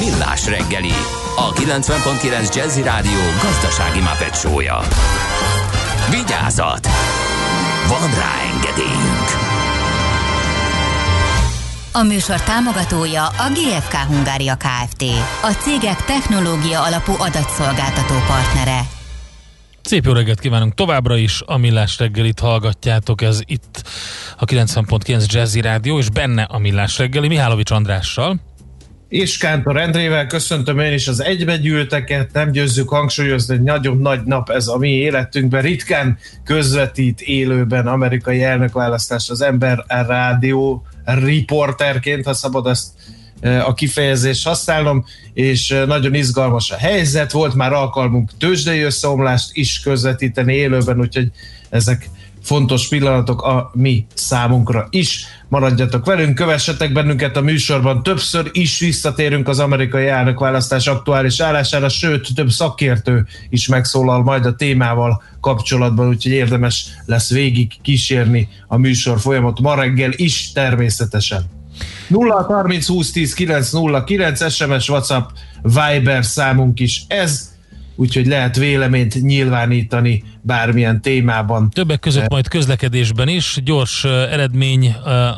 Millás reggeli, a 90.9 Jazzy Rádió gazdasági mapetsója. Vigyázat! Van rá engedélyünk! A műsor támogatója a GFK Hungária Kft. A cégek technológia alapú adatszolgáltató partnere. Szép jó reggelt kívánunk továbbra is, a Millás reggelit hallgatjátok, ez itt a 90.9 Jazzy Rádió, és benne a Millás reggeli Mihálovics Andrással. És Kántor Endrével köszöntöm én is az egybegyűlteket, nem győzzük hangsúlyozni, hogy nagyon nagy nap ez a mi életünkben. Ritkán közvetít élőben amerikai elnökválasztás az Ember Rádió riporterként, ha szabad ezt eh, a kifejezést használnom, és eh, nagyon izgalmas a helyzet, volt már alkalmunk tőzsdei összeomlást is közvetíteni élőben, úgyhogy ezek fontos pillanatok a mi számunkra is. Maradjatok velünk, kövessetek bennünket a műsorban, többször is visszatérünk az amerikai elnökválasztás aktuális állására, sőt, több szakértő is megszólal majd a témával kapcsolatban, úgyhogy érdemes lesz végig kísérni a műsor folyamat ma reggel is természetesen. 0 30 20 10 9 0 9 SMS, WhatsApp, Viber számunk is ez, úgyhogy lehet véleményt nyilvánítani bármilyen témában. Többek között majd közlekedésben is. Gyors eredmény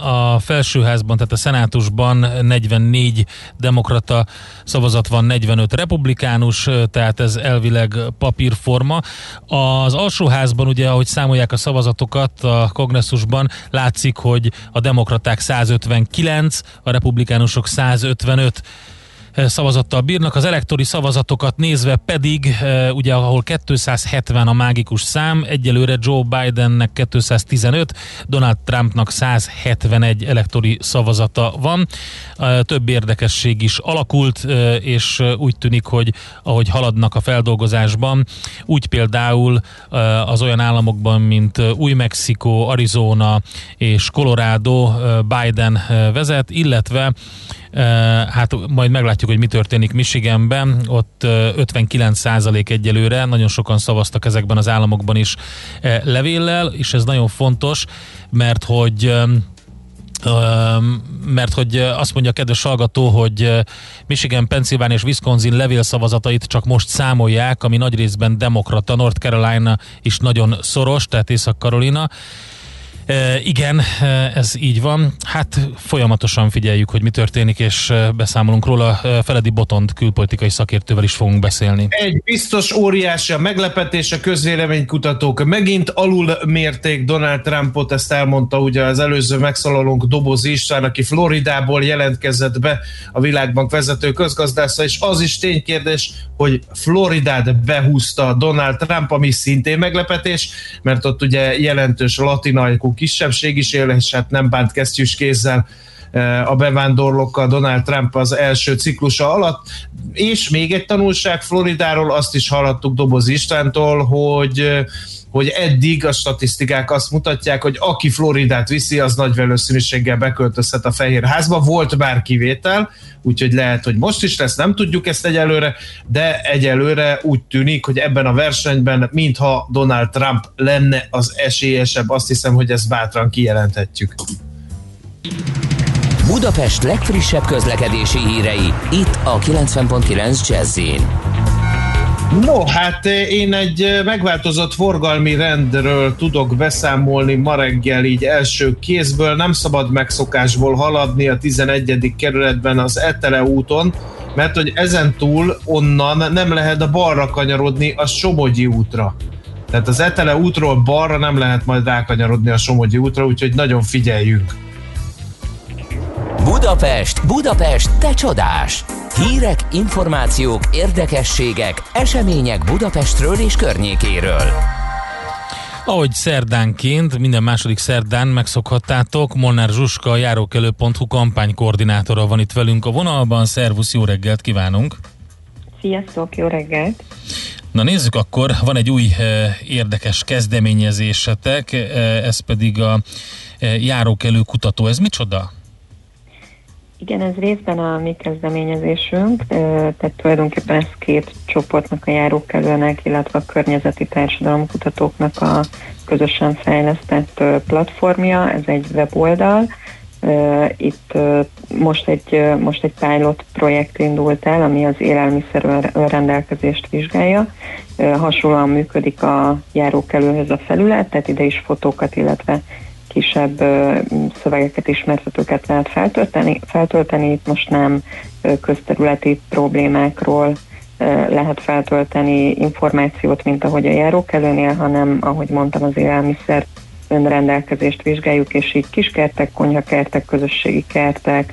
a felsőházban, tehát a szenátusban 44 demokrata szavazat van, 45 republikánus, tehát ez elvileg papírforma. Az alsóházban ugye, ahogy számolják a szavazatokat a kongresszusban, látszik, hogy a demokraták 159, a republikánusok 155 szavazattal bírnak, az elektori szavazatokat nézve pedig, eh, ugye ahol 270 a mágikus szám, egyelőre Joe Bidennek 215, Donald Trumpnak 171 elektori szavazata van. Eh, Több érdekesség is alakult, eh, és eh, úgy tűnik, hogy ahogy haladnak a feldolgozásban, úgy például eh, az olyan államokban, mint eh, Új-Mexikó, Arizona és Colorado eh, Biden eh, vezet, illetve Eh, hát majd meglátjuk, hogy mi történik Michiganben, ott eh, 59% egyelőre, nagyon sokan szavaztak ezekben az államokban is levéllel, és ez nagyon fontos, mert hogy mert hogy azt mondja a kedves hallgató, hogy Michigan, Pennsylvania és Wisconsin levélszavazatait csak most számolják, ami nagy részben demokrata, North Carolina is nagyon szoros, tehát Észak-Carolina. Igen, ez így van. Hát folyamatosan figyeljük, hogy mi történik, és beszámolunk róla. Feledi Botond külpolitikai szakértővel is fogunk beszélni. Egy biztos óriási a meglepetés, a közvéleménykutatók megint alul mérték Donald Trumpot, ezt elmondta ugye az előző megszólalónk Doboz István, aki Floridából jelentkezett be a Világbank vezető közgazdásza, és az is ténykérdés, hogy Floridát behúzta Donald Trump, ami szintén meglepetés, mert ott ugye jelentős latinajkú kisebbség is él, és hát nem bánt kesztyűs kézzel a bevándorlókkal Donald Trump az első ciklusa alatt. És még egy tanulság Floridáról, azt is hallottuk Doboz Istvántól, hogy eh, hogy eddig a statisztikák azt mutatják, hogy aki Floridát viszi, az nagy valószínűséggel beköltözhet a Fehér Házba. Volt már kivétel, úgyhogy lehet, hogy most is lesz, nem tudjuk ezt egyelőre, de egyelőre úgy tűnik, hogy ebben a versenyben, mintha Donald Trump lenne az esélyesebb, azt hiszem, hogy ezt bátran kijelenthetjük. Budapest legfrissebb közlekedési hírei, itt a 90.9 jazz No, hát eh, én egy eh, megváltozott forgalmi rendről tudok beszámolni ma reggel így első kézből. Nem szabad megszokásból haladni a 11. kerületben az Etele úton, mert hogy ezen túl onnan nem lehet a balra kanyarodni a Somogyi útra. Tehát az Etele útról balra nem lehet majd rákanyarodni a Somogyi útra, úgyhogy nagyon figyeljünk. Budapest, Budapest, te csodás! Hírek, információk, érdekességek, események Budapestről és környékéről. Ahogy szerdánként, minden második szerdán megszokhattátok, Molnár Zsuska, a járókelő.hu kampánykoordinátora van itt velünk a vonalban. Szervusz, jó reggelt kívánunk! Sziasztok, jó reggelt! Na nézzük akkor, van egy új eh, érdekes kezdeményezésetek, eh, ez pedig a eh, járókelő kutató. Ez micsoda? Igen, ez részben a mi kezdeményezésünk, tehát tulajdonképpen ez két csoportnak a járókelőnek, illetve a környezeti társadalomkutatóknak a közösen fejlesztett platformja, ez egy weboldal. Itt most egy, most egy pilot projekt indult el, ami az élelmiszer rendelkezést vizsgálja. Hasonlóan működik a járókelőhöz a felület, tehát ide is fotókat, illetve kisebb ö, szövegeket, ismertetőket lehet feltölteni. feltölteni. Itt most nem közterületi problémákról lehet feltölteni információt, mint ahogy a járókelőnél, hanem, ahogy mondtam, az élelmiszer önrendelkezést vizsgáljuk, és így kiskertek, konyhakertek, közösségi kertek,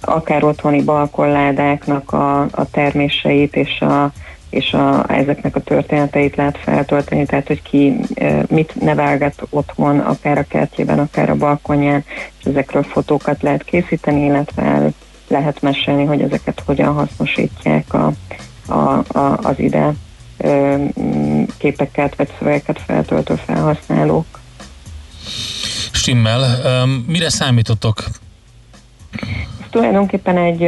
akár otthoni balkonládáknak a, a terméseit és a és a, ezeknek a történeteit lehet feltölteni, tehát hogy ki e, mit nevelget otthon, akár a kertjében, akár a balkonján, és ezekről fotókat lehet készíteni, illetve lehet mesélni, hogy ezeket hogyan hasznosítják a, a, a, az ide mm, képeket vagy szövegeket feltöltő felhasználók. Stimmel. Mire számítotok? Tulajdonképpen egy,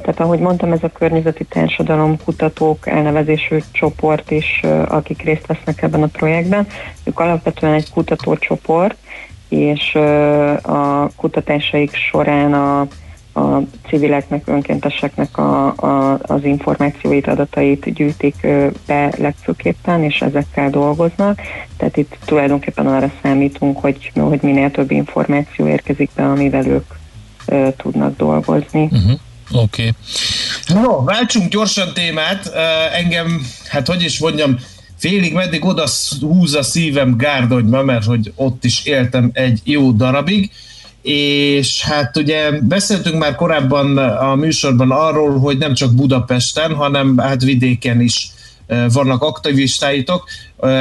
tehát ahogy mondtam, ez a környezeti társadalom kutatók elnevezésű csoport is, akik részt vesznek ebben a projektben. Ők alapvetően egy kutatócsoport, és a kutatásaik során a, a civileknek, önkénteseknek a, a, az információit, adatait gyűjtik be legfőképpen, és ezekkel dolgoznak. Tehát itt tulajdonképpen arra számítunk, hogy, hogy minél több információ érkezik be, amivel ők tudnak dolgozni. Uh-huh. Oké. Okay. No, váltsunk gyorsan témát. Uh, engem, hát hogy is mondjam, félig meddig oda húz a szívem Gárdonyba, mert hogy ott is éltem egy jó darabig, és hát ugye beszéltünk már korábban a műsorban arról, hogy nem csak Budapesten, hanem hát vidéken is vannak aktivistáitok.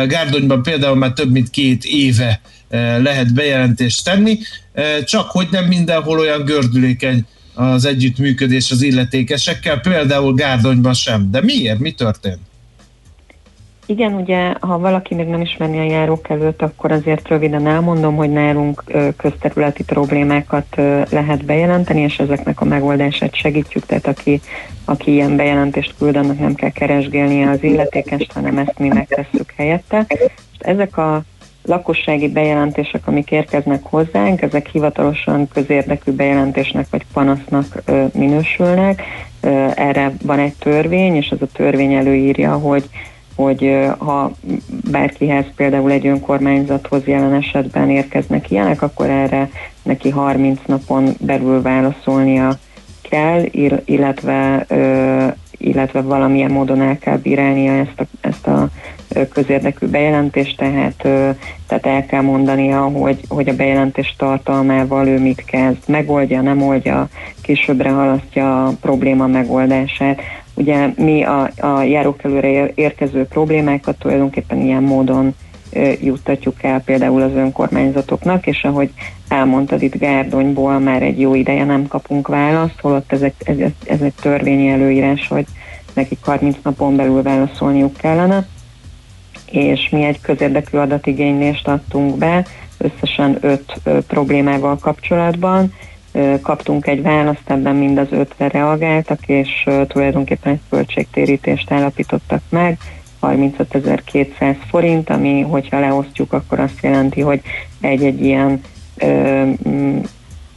Gárdonyban például már több mint két éve uh, lehet bejelentést tenni, csak hogy nem mindenhol olyan gördülékeny az együttműködés az illetékesekkel, például Gárdonyban sem. De miért? Mi történt? Igen, ugye, ha valaki még nem ismerni a járókelőt, akkor azért röviden elmondom, hogy nálunk közterületi problémákat lehet bejelenteni, és ezeknek a megoldását segítjük, tehát aki, aki ilyen bejelentést küld, annak nem kell keresgélnie az illetékest, hanem ezt mi megtesszük helyette. Most ezek a lakossági bejelentések, amik érkeznek hozzánk, ezek hivatalosan közérdekű bejelentésnek vagy panasznak minősülnek. Erre van egy törvény, és ez a törvény előírja, hogy hogy ha bárkihez például egy önkormányzathoz jelen esetben érkeznek ilyenek, akkor erre neki 30 napon belül válaszolnia kell, illetve, illetve valamilyen módon el kell bírálnia ezt a, ezt a közérdekű bejelentést, tehát, tehát el kell mondania, hogy, hogy a bejelentés tartalmával ő mit kezd, megoldja, nem oldja, későbbre halasztja a probléma megoldását. Ugye mi a, a járókelőre érkező problémákat tulajdonképpen ilyen módon juttatjuk el például az önkormányzatoknak, és ahogy elmondtad itt Gárdonyból már egy jó ideje nem kapunk választ, holott ez egy, ez, ez egy törvényi előírás, hogy nekik 30 napon belül válaszolniuk kellene, és mi egy közérdekű adatigénylést adtunk be, összesen öt ö, problémával kapcsolatban, kaptunk egy választ, ebben mind az ötre reagáltak, és tulajdonképpen egy költségtérítést állapítottak meg, 35.200 forint, ami, hogyha leosztjuk, akkor azt jelenti, hogy egy-egy ilyen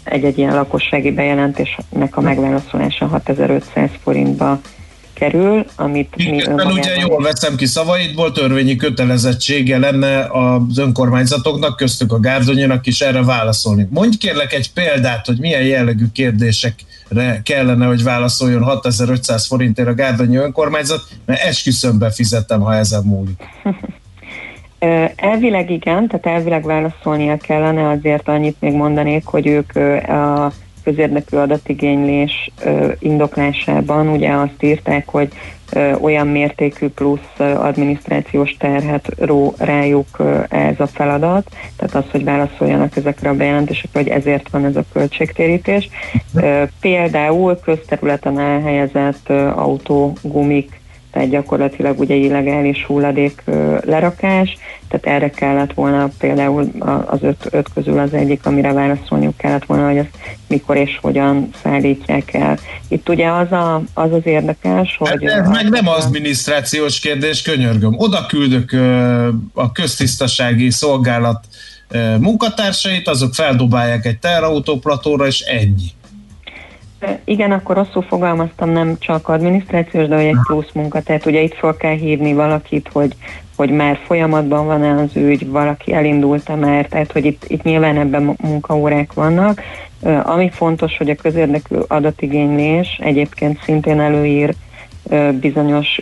egy-egy ilyen lakossági bejelentésnek a megválaszolása 6500 forintba kerül, amit mi önmagában... ugye jól veszem ki szavaidból, törvényi kötelezettsége lenne az önkormányzatoknak, köztük a Gárdonyának is erre válaszolni. Mondj kérlek egy példát, hogy milyen jellegű kérdésekre kellene, hogy válaszoljon 6500 forintért a Gárdonyi önkormányzat, mert esküszöm befizettem, ha ezen múlik. Elvileg igen, tehát elvileg válaszolnia kellene, azért annyit még mondanék, hogy ők a közérdekű adatigénylés indoklásában ugye azt írták, hogy olyan mértékű plusz adminisztrációs terhet ró rájuk ez a feladat, tehát az, hogy válaszoljanak ezekre a bejelentésekre, hogy ezért van ez a költségtérítés. Például közterületen elhelyezett autógumik tehát gyakorlatilag ugye illegális hulladék lerakás, tehát erre kellett volna például az öt, öt közül az egyik, amire válaszolniuk kellett volna, hogy ezt mikor és hogyan szállítják el. Itt ugye az a, az, az érdekes, hogy... Hát ez meg nem adminisztrációs kérdés, könyörgöm. Oda küldök a köztisztasági szolgálat munkatársait, azok feldobálják egy terautóplatóra, és ennyi. Igen, akkor rosszul fogalmaztam, nem csak adminisztrációs, de hogy egy plusz munka. Tehát ugye itt fel kell hívni valakit, hogy, hogy már folyamatban van-e az ügy, valaki elindult-e már, tehát hogy itt, itt nyilván ebben munkaórák vannak. Ami fontos, hogy a közérdekű adatigénylés egyébként szintén előír bizonyos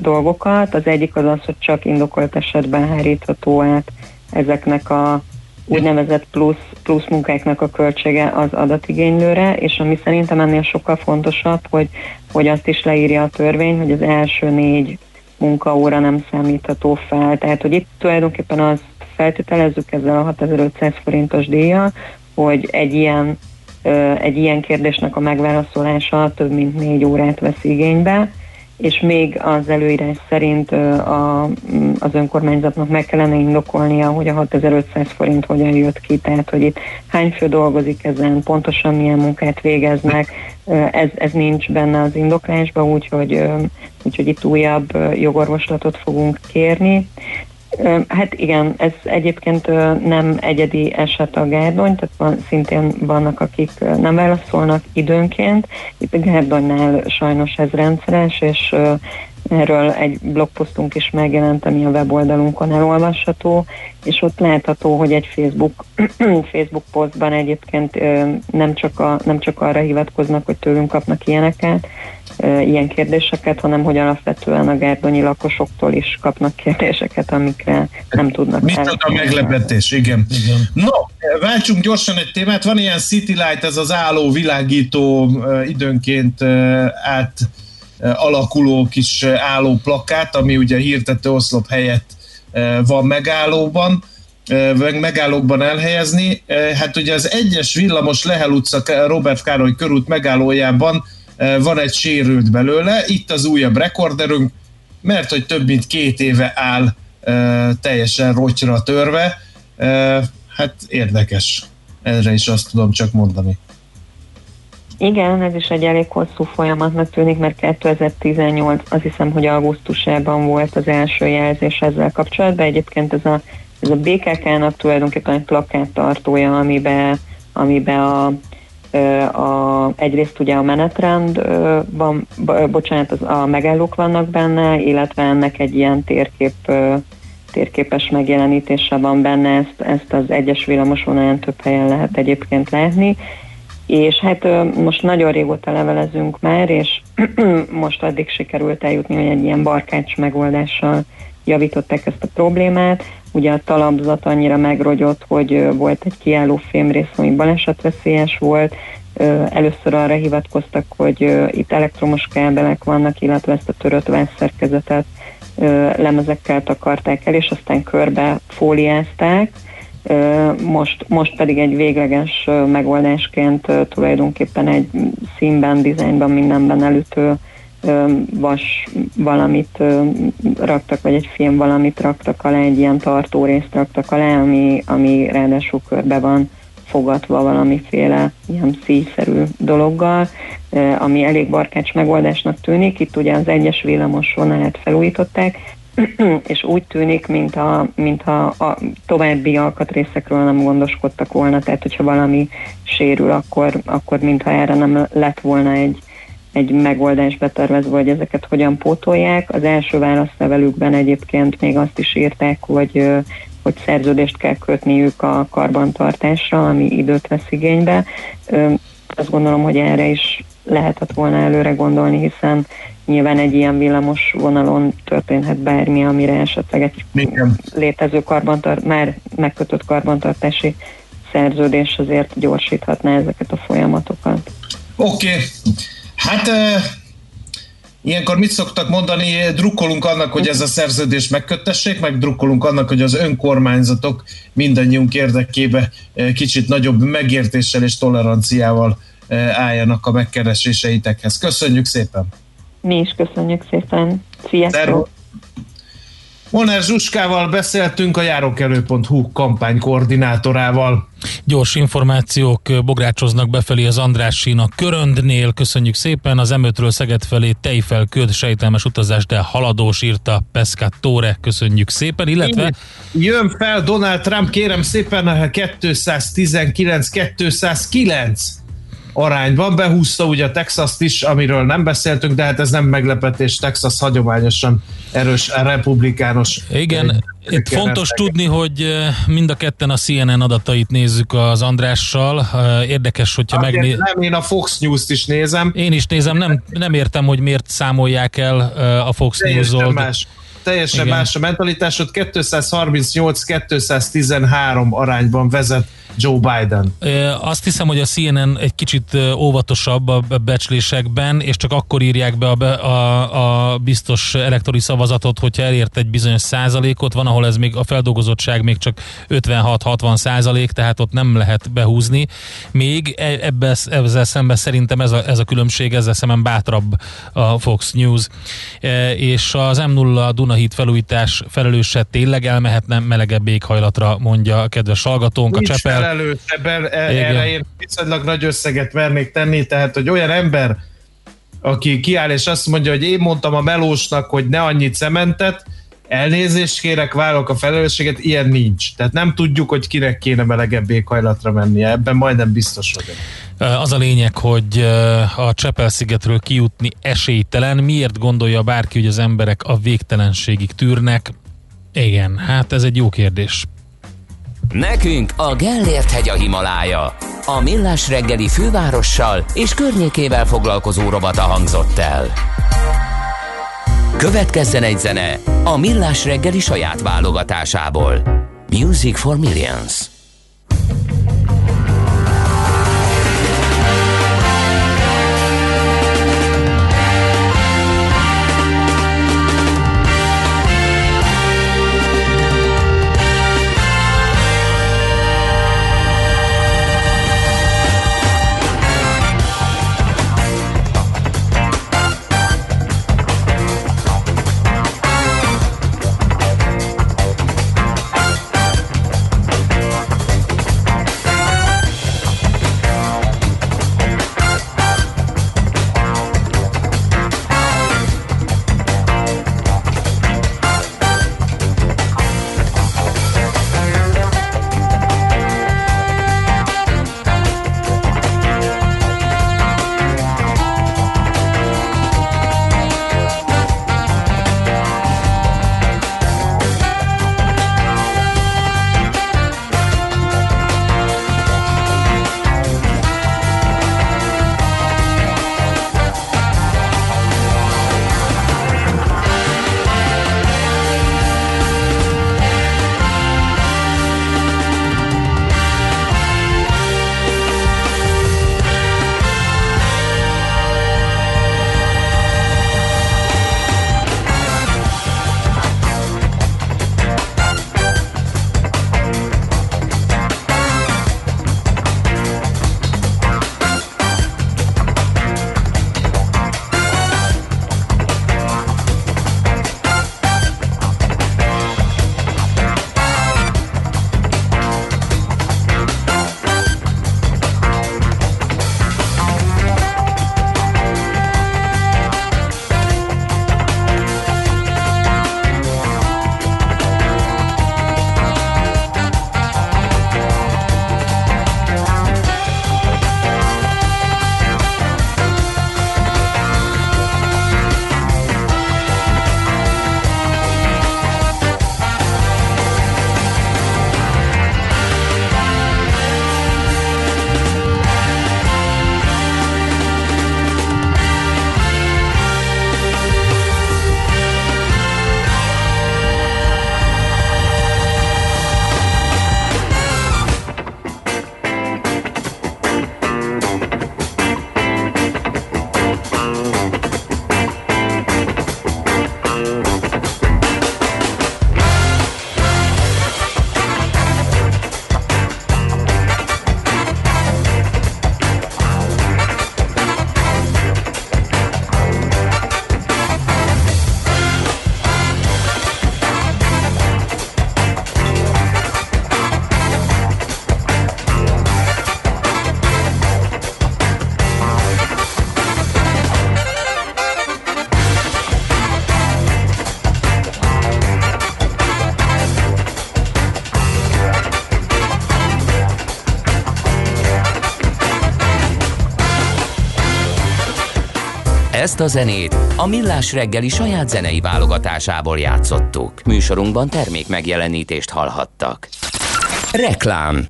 dolgokat. Az egyik az az, hogy csak indokolt esetben hárítható át ezeknek a úgynevezett plusz, plusz munkáknak a költsége az adatigénylőre, és ami szerintem ennél sokkal fontosabb, hogy, hogy azt is leírja a törvény, hogy az első négy munkaóra nem számítható fel. Tehát, hogy itt tulajdonképpen azt feltételezzük ezzel a 6500 forintos díja, hogy egy ilyen Egy ilyen kérdésnek a megválaszolása több mint négy órát vesz igénybe, és még az előírás szerint a, az önkormányzatnak meg kellene indokolnia, hogy a 6500 forint hogyan jött ki, tehát hogy itt hány fő dolgozik ezen, pontosan milyen munkát végeznek, ez, ez nincs benne az indoklásban, úgyhogy, úgyhogy itt újabb jogorvoslatot fogunk kérni. Hát igen, ez egyébként nem egyedi eset a Gárdony, tehát van, szintén vannak, akik nem válaszolnak időnként. Itt a Gárdonynál sajnos ez rendszeres, és erről egy blogposztunk is megjelent, ami a weboldalunkon elolvasható, és ott látható, hogy egy Facebook, Facebook posztban egyébként nem csak, a, nem csak arra hivatkoznak, hogy tőlünk kapnak ilyeneket, ilyen kérdéseket, hanem hogy alapvetően a gárdonyi lakosoktól is kapnak kérdéseket, amikre nem tudnak Micsoda meglepetés, igen. igen. No, váltsunk gyorsan egy témát. Van ilyen City Light, ez az álló, világító, időnként át alakuló kis álló plakát, ami ugye hirdető oszlop helyett van megállóban megállókban elhelyezni. Hát ugye az egyes villamos Lehel utca Robert Károly körút megállójában van egy sérült belőle, itt az újabb rekorderünk, mert hogy több mint két éve áll teljesen rotyra törve. Hát érdekes. Erre is azt tudom csak mondani. Igen, ez is egy elég hosszú folyamatnak tűnik, mert 2018, azt hiszem, hogy augusztusában volt az első jelzés ezzel kapcsolatban. Egyébként ez a, ez a BKK-nak tulajdonképpen egy plakát tartója, amiben, amiben a, a, egyrészt ugye a menetrend van, bo- bocsánat, az, a megállók vannak benne, illetve ennek egy ilyen térkép térképes megjelenítése van benne, ezt, ezt az egyes villamosvonalán több helyen lehet egyébként látni, és hát most nagyon régóta levelezünk már, és most addig sikerült eljutni, hogy egy ilyen barkács megoldással javították ezt a problémát. Ugye a talapzat annyira megrogyott, hogy volt egy kiálló fémrész, ami balesetveszélyes volt, először arra hivatkoztak, hogy itt elektromos kábelek vannak, illetve ezt a törött vászszerkezetet lemezekkel takarták el, és aztán körbe fóliázták. Most, most pedig egy végleges megoldásként tulajdonképpen egy színben, dizájnban, mindenben elütő vas valamit raktak, vagy egy film valamit raktak alá, egy ilyen tartórészt raktak alá, ami, ami ráadásul körbe van fogatva valamiféle ilyen szíjszerű dologgal, ami elég barkács megoldásnak tűnik. Itt ugye az egyes villamos vonalát felújították, és úgy tűnik, mintha, mintha a további alkatrészekről nem gondoskodtak volna, tehát hogyha valami sérül, akkor, akkor mintha erre nem lett volna egy, egy megoldás betervezve, hogy ezeket hogyan pótolják. Az első válaszlevelükben egyébként még azt is írták, hogy hogy szerződést kell kötniük a karbantartásra, ami időt vesz igénybe. Azt gondolom, hogy erre is lehetett volna előre gondolni, hiszen nyilván egy ilyen villamos vonalon történhet bármi, amire esetleg egy Igen. létező karbantart, már megkötött karbantartási szerződés azért gyorsíthatná ezeket a folyamatokat. Oké, okay. Hát ilyenkor mit szoktak mondani? Drukkolunk annak, hogy ez a szerződés megköttessék, meg drukkolunk annak, hogy az önkormányzatok mindannyiunk érdekébe kicsit nagyobb megértéssel és toleranciával álljanak a megkereséseitekhez. Köszönjük szépen! Mi is köszönjük szépen. Sziasztok! Molnár Zsuskával beszéltünk a járókelő.hu kampány koordinátorával. Gyors információk bográcsoznak befelé az Andrássín a Köröndnél. Köszönjük szépen. Az M5-ről Szeged felé tejfel köd, sejtelmes utazás, de haladós írta Pescatore. Köszönjük szépen. Illetve Jön fel Donald Trump, kérem szépen 219-209 arányban. Behúzta ugye a Texas-t is, amiről nem beszéltünk, de hát ez nem meglepetés. Texas hagyományosan erős republikános. Igen, itt fontos tudni, hogy eh, mind a ketten a CNN adatait nézzük az Andrással. Eh, Érdekes, hogyha Azért megné... Nem, én a Fox News-t is nézem. Én is nézem, nem, nem értem, hogy miért számolják el eh, a Fox Teljesen News-ol. más. Teljesen Igen. más a mentalitásod. 238-213 arányban vezet Joe Biden. Azt hiszem, hogy a CNN egy kicsit óvatosabb a be- becslésekben, és csak akkor írják be a, be a, a biztos elektori szavazatot, hogyha elért egy bizonyos százalékot. Van, ahol ez még a feldolgozottság még csak 56-60 százalék, tehát ott nem lehet behúzni. Még e- ebbe, ezzel szemben szerintem ez a, ez a különbség, ezzel szemben bátrabb a Fox News. E, És az M0 Dunahíd felújítás felelőse tényleg elmehetne melegebb éghajlatra, mondja a kedves hallgatónk, a Nincs Csepel. Ebben, e- erre én viszonylag nagy összeget vernék tenni, tehát hogy olyan ember, aki kiáll és azt mondja, hogy én mondtam a melósnak, hogy ne annyit cementet, elnézést kérek, vállalok a felelősséget, ilyen nincs. Tehát nem tudjuk, hogy kinek kéne melegebb éghajlatra mennie, ebben majdnem biztos vagyok. Az a lényeg, hogy a Csepel-szigetről kijutni esélytelen. Miért gondolja bárki, hogy az emberek a végtelenségig tűrnek? Igen, hát ez egy jó kérdés. Nekünk a Gellért hegy a Himalája. A Millás reggeli fővárossal és környékével foglalkozó robata hangzott el. Következzen egy zene a Millás reggeli saját válogatásából. Music for Millions. Ezt a zenét a Millás reggeli saját zenei válogatásából játszottuk. Műsorunkban termék megjelenítést hallhattak. Reklám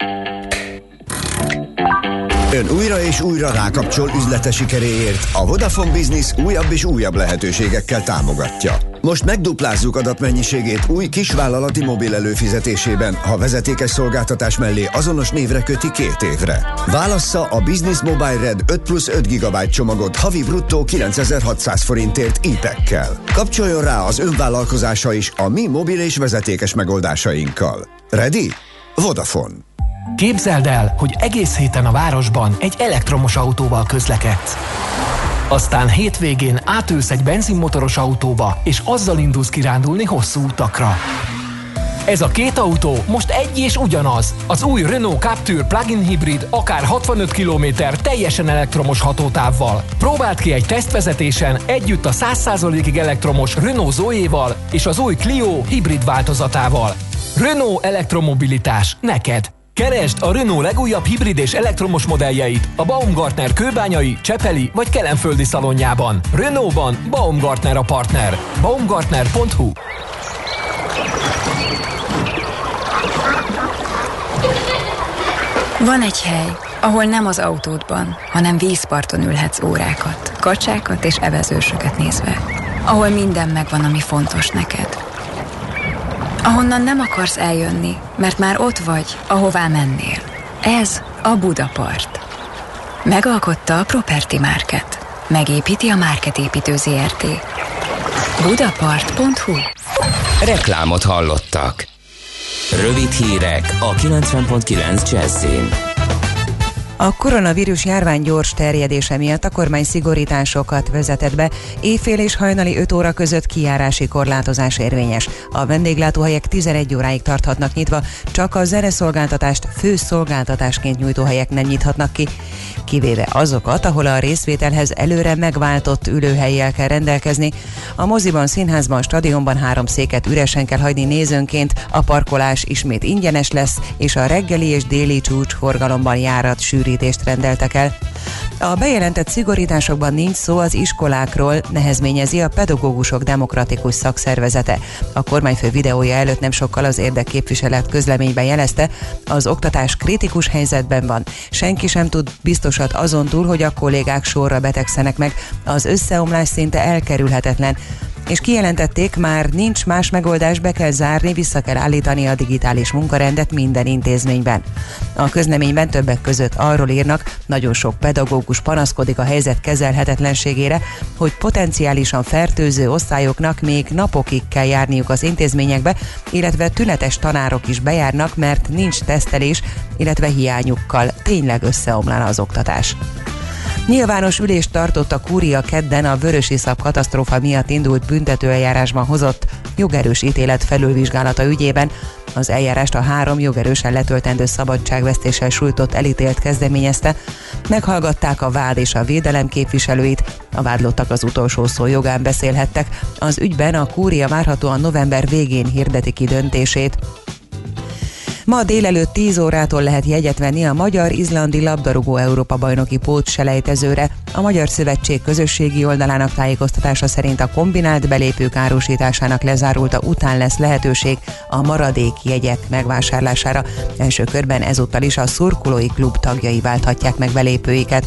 Ön újra és újra rákapcsol üzlete sikeréért a Vodafone Business újabb és újabb lehetőségekkel támogatja. Most megduplázzuk adatmennyiségét új kisvállalati mobil előfizetésében, ha vezetékes szolgáltatás mellé azonos névre köti két évre. Válassza a Business Mobile Red 5 plusz 5 GB csomagot havi bruttó 9600 forintért IPEC-kel. Kapcsoljon rá az önvállalkozása is a mi mobil és vezetékes megoldásainkkal. Ready? Vodafone. Képzeld el, hogy egész héten a városban egy elektromos autóval közlekedsz. Aztán hétvégén átülsz egy benzinmotoros autóba, és azzal indulsz kirándulni hosszú utakra. Ez a két autó most egy és ugyanaz. Az új Renault Captur plug-in hibrid akár 65 km teljesen elektromos hatótávval. Próbáld ki egy tesztvezetésen együtt a 100%-ig elektromos Renault Zoe-val és az új Clio hibrid változatával. Renault elektromobilitás neked. Keresd a Renault legújabb hibrid és elektromos modelljeit a Baumgartner kőbányai, Csepeli vagy Kelenföldi szalonjában. Renaultban Baumgartner a partner. Baumgartner.hu Van egy hely, ahol nem az autódban, hanem vízparton ülhetsz órákat, kacsákat és evezősöket nézve. Ahol minden megvan, ami fontos neked. Ahonnan nem akarsz eljönni, mert már ott vagy, ahová mennél. Ez a Budapart. Megalkotta a Property Market. Megépíti a Market építő ZRT. Budapart.hu Reklámot hallottak. Rövid hírek a 90.9 Jazzin. A koronavírus járvány gyors terjedése miatt a kormány szigorításokat vezetett be. Éjfél és hajnali 5 óra között kijárási korlátozás érvényes. A vendéglátóhelyek 11 óráig tarthatnak nyitva, csak a zeneszolgáltatást fő szolgáltatásként nyújtó helyek nem nyithatnak ki, kivéve azokat, ahol a részvételhez előre megváltott ülőhelyjel kell rendelkezni. A moziban, színházban, stadionban három széket üresen kell hagyni nézőnként, a parkolás ismét ingyenes lesz, és a reggeli és déli csúcsforgalomban járat sűrítést rendeltek el. A bejelentett szigorításokban nincs szó az iskolákról, nehezményezi a pedagógusok demokratikus szakszervezete. A kormányfő videója előtt nem sokkal az érdekképviselet közleményben jelezte, az oktatás kritikus helyzetben van. Senki sem tud biztosat azon túl, hogy a kollégák sorra betegszenek meg. Az összeomlás szinte elkerülhetetlen és kijelentették, már nincs más megoldás, be kell zárni, vissza kell állítani a digitális munkarendet minden intézményben. A közleményben többek között arról írnak, nagyon sok pedagógus panaszkodik a helyzet kezelhetetlenségére, hogy potenciálisan fertőző osztályoknak még napokig kell járniuk az intézményekbe, illetve tünetes tanárok is bejárnak, mert nincs tesztelés, illetve hiányukkal tényleg összeomlana az oktatás. Nyilvános ülést tartott a kúria kedden a vörösiszap katasztrófa miatt indult büntetőeljárásban hozott jogerős ítélet felülvizsgálata ügyében. Az eljárást a három jogerősen letöltendő szabadságvesztéssel sújtott elítélt kezdeményezte. Meghallgatták a vád és a védelem képviselőit, a vádlottak az utolsó szó jogán beszélhettek. Az ügyben a kúria várhatóan november végén hirdeti ki döntését. Ma délelőtt 10 órától lehet jegyet venni a Magyar-Izlandi Labdarúgó Európa bajnoki pót selejtezőre. A Magyar Szövetség közösségi oldalának tájékoztatása szerint a kombinált belépők árusításának lezárulta után lesz lehetőség a maradék jegyek megvásárlására. Első körben ezúttal is a szurkolói klub tagjai válthatják meg belépőiket.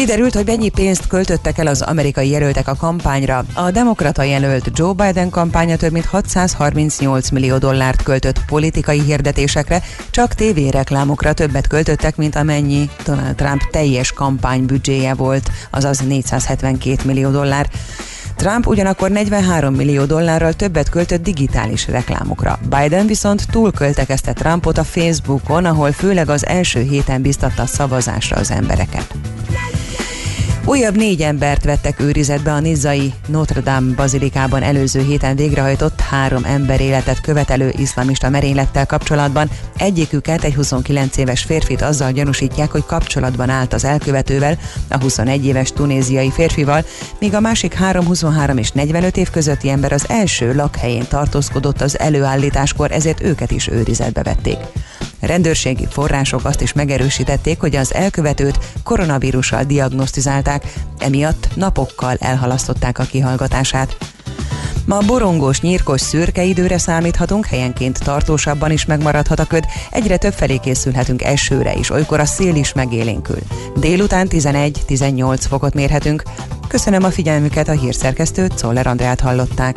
Kiderült, hogy mennyi pénzt költöttek el az amerikai jelöltek a kampányra. A demokrata jelölt Joe Biden kampánya több mint 638 millió dollárt költött politikai hirdetésekre, csak tévéreklámokra többet költöttek, mint amennyi Donald Trump teljes kampánybüdzséje volt, azaz 472 millió dollár. Trump ugyanakkor 43 millió dollárral többet költött digitális reklámokra. Biden viszont túlköltekezte Trumpot a Facebookon, ahol főleg az első héten biztatta szavazásra az embereket. Újabb négy embert vettek őrizetbe a nizzai Notre Dame bazilikában előző héten végrehajtott három ember életet követelő iszlamista merénylettel kapcsolatban. Egyiküket, egy 29 éves férfit azzal gyanúsítják, hogy kapcsolatban állt az elkövetővel, a 21 éves tunéziai férfival, míg a másik három 23 és 45 év közötti ember az első lakhelyén tartózkodott az előállításkor, ezért őket is őrizetbe vették. Rendőrségi források azt is megerősítették, hogy az elkövetőt koronavírussal diagnosztizálták, emiatt napokkal elhalasztották a kihallgatását. Ma borongós, nyírkos, szürke időre számíthatunk, helyenként tartósabban is megmaradhat a köd, egyre több felé készülhetünk esőre is, olykor a szél is megélénkül. Délután 11-18 fokot mérhetünk, Köszönöm a figyelmüket, a hírszerkesztőt, Czoller Andrát hallották.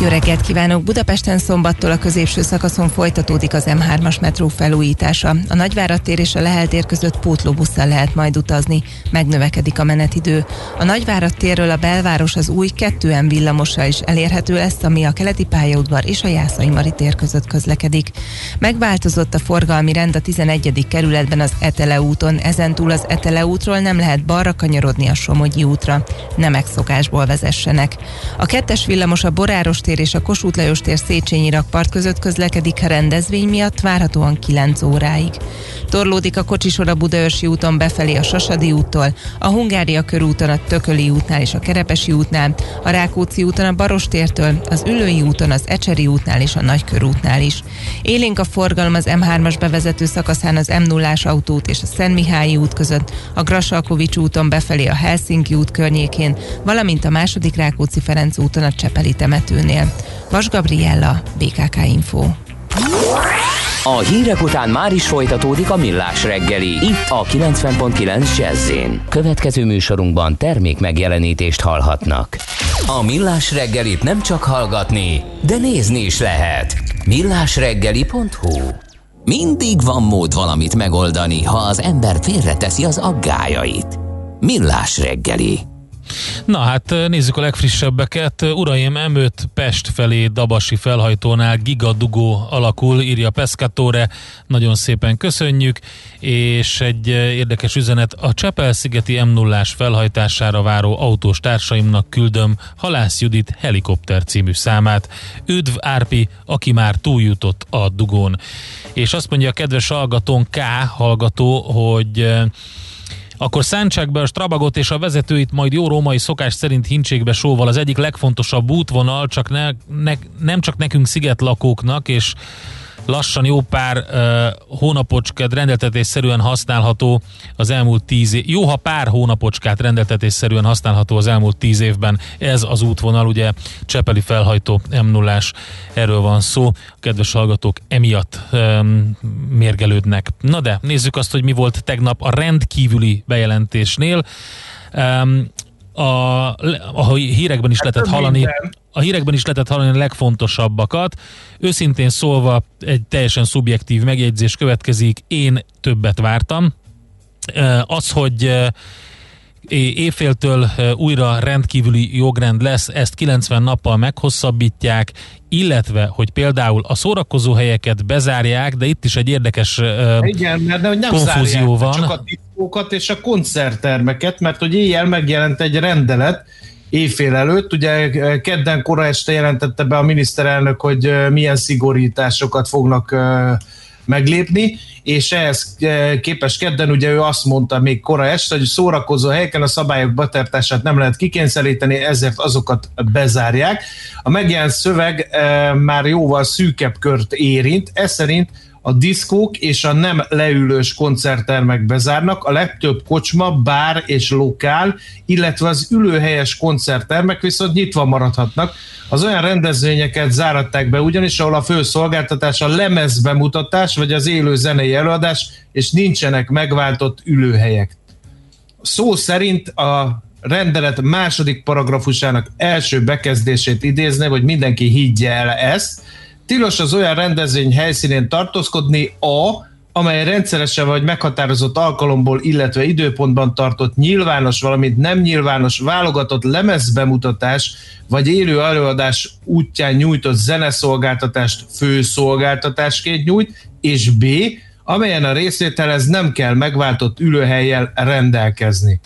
Jó reggelt kívánok! Budapesten szombattól a középső szakaszon folytatódik az M3-as metró felújítása. A Nagyvárad tér és a Lehel tér között pótlóbusszal lehet majd utazni. Megnövekedik a menetidő. A Nagyvárad térről a belváros az új 2M villamossal is elérhető lesz, ami a keleti pályaudvar és a Jászai Mari tér között közlekedik. Megváltozott a forgalmi rend a 11. kerületben az Etele úton. Ezentúl az Etele útról nem lehet balra kanyarodni a Somogyi útra. Ne megszokásból vezessenek. A kettes villamos a Boráros tér és a Kossuth Lajos tér Széchenyi rakpart között közlekedik a rendezvény miatt várhatóan 9 óráig. Torlódik a kocsisor a Budaörsi úton befelé a Sasadi úttól, a Hungária körúton a Tököli útnál és a Kerepesi útnál, a Rákóczi úton a Barostértől, az Ülői úton az Ecseri útnál és a Nagykörútnál is. Élénk a forgalom az M3-as bevezető szakaszán az m 0 autót és a Szentmihályi út között, a Grasalkovics úton befelé a Helsinki út környékén, valamint a második Rákóczi Ferenc úton a Csepeli temetőnél. Vas Gabriella, BKK Info. A hírek után már is folytatódik a millás reggeli, itt a 90.9 jazz Következő műsorunkban termék megjelenítést hallhatnak. A millás reggelit nem csak hallgatni, de nézni is lehet. millásreggeli.hu Mindig van mód valamit megoldani, ha az ember félreteszi az aggájait. Millás reggeli. Na hát nézzük a legfrissebbeket. Uraim, M5 Pest felé Dabasi felhajtónál gigadugó alakul, írja Pescatore. Nagyon szépen köszönjük. És egy érdekes üzenet. A Csepel-szigeti m 0 felhajtására váró autós társaimnak küldöm Halász Judit helikopter című számát. Üdv Árpi, aki már túljutott a dugón. És azt mondja a kedves hallgatón K hallgató, hogy akkor szántsák be a Strabagot és a vezetőit majd jó római szokás szerint hincségbe sóval az egyik legfontosabb útvonal, csak ne, ne, nem csak nekünk szigetlakóknak, és lassan jó pár uh, hónapocskát rendeltetésszerűen használható az elmúlt tíz év. Jó, ha pár hónapocskát rendeltetésszerűen használható az elmúlt tíz évben. Ez az útvonal, ugye Csepeli felhajtó m 0 erről van szó. A kedves hallgatók emiatt um, mérgelődnek. Na de, nézzük azt, hogy mi volt tegnap a rendkívüli bejelentésnél. Um, a, a hírekben is lehetett hallani a hírekben is lehetett hallani a legfontosabbakat. Őszintén szólva egy teljesen szubjektív megjegyzés következik, én többet vártam. Az, hogy évféltől újra rendkívüli jogrend lesz, ezt 90 nappal meghosszabbítják, illetve, hogy például a szórakozó helyeket bezárják, de itt is egy érdekes Igen, mert nem konfúzió van. csak a diszkókat és a koncerttermeket, mert hogy éjjel megjelent egy rendelet, évfél előtt. Ugye kedden kora este jelentette be a miniszterelnök, hogy milyen szigorításokat fognak meglépni, és ehhez képes kedden ugye ő azt mondta még kora este, hogy szórakozó helyeken a szabályok betartását nem lehet kikényszeríteni, ezért azokat bezárják. A megjelent szöveg már jóval szűkebb kört érint, ez szerint a diszkók és a nem leülős koncerttermek bezárnak, a legtöbb kocsma, bár és lokál, illetve az ülőhelyes koncerttermek viszont nyitva maradhatnak. Az olyan rendezvényeket záratták be ugyanis, ahol a fő szolgáltatás a lemezbemutatás vagy az élő zenei előadás, és nincsenek megváltott ülőhelyek. Szó szerint a rendelet második paragrafusának első bekezdését idézni, hogy mindenki higgye el ezt, Tilos az olyan rendezvény helyszínén tartózkodni a, amely rendszeresen vagy meghatározott alkalomból, illetve időpontban tartott nyilvános, valamint nem nyilvános válogatott lemezbemutatás vagy élő előadás útján nyújtott zeneszolgáltatást főszolgáltatásként nyújt, és B, amelyen a részvételhez nem kell megváltott ülőhelyjel rendelkezni.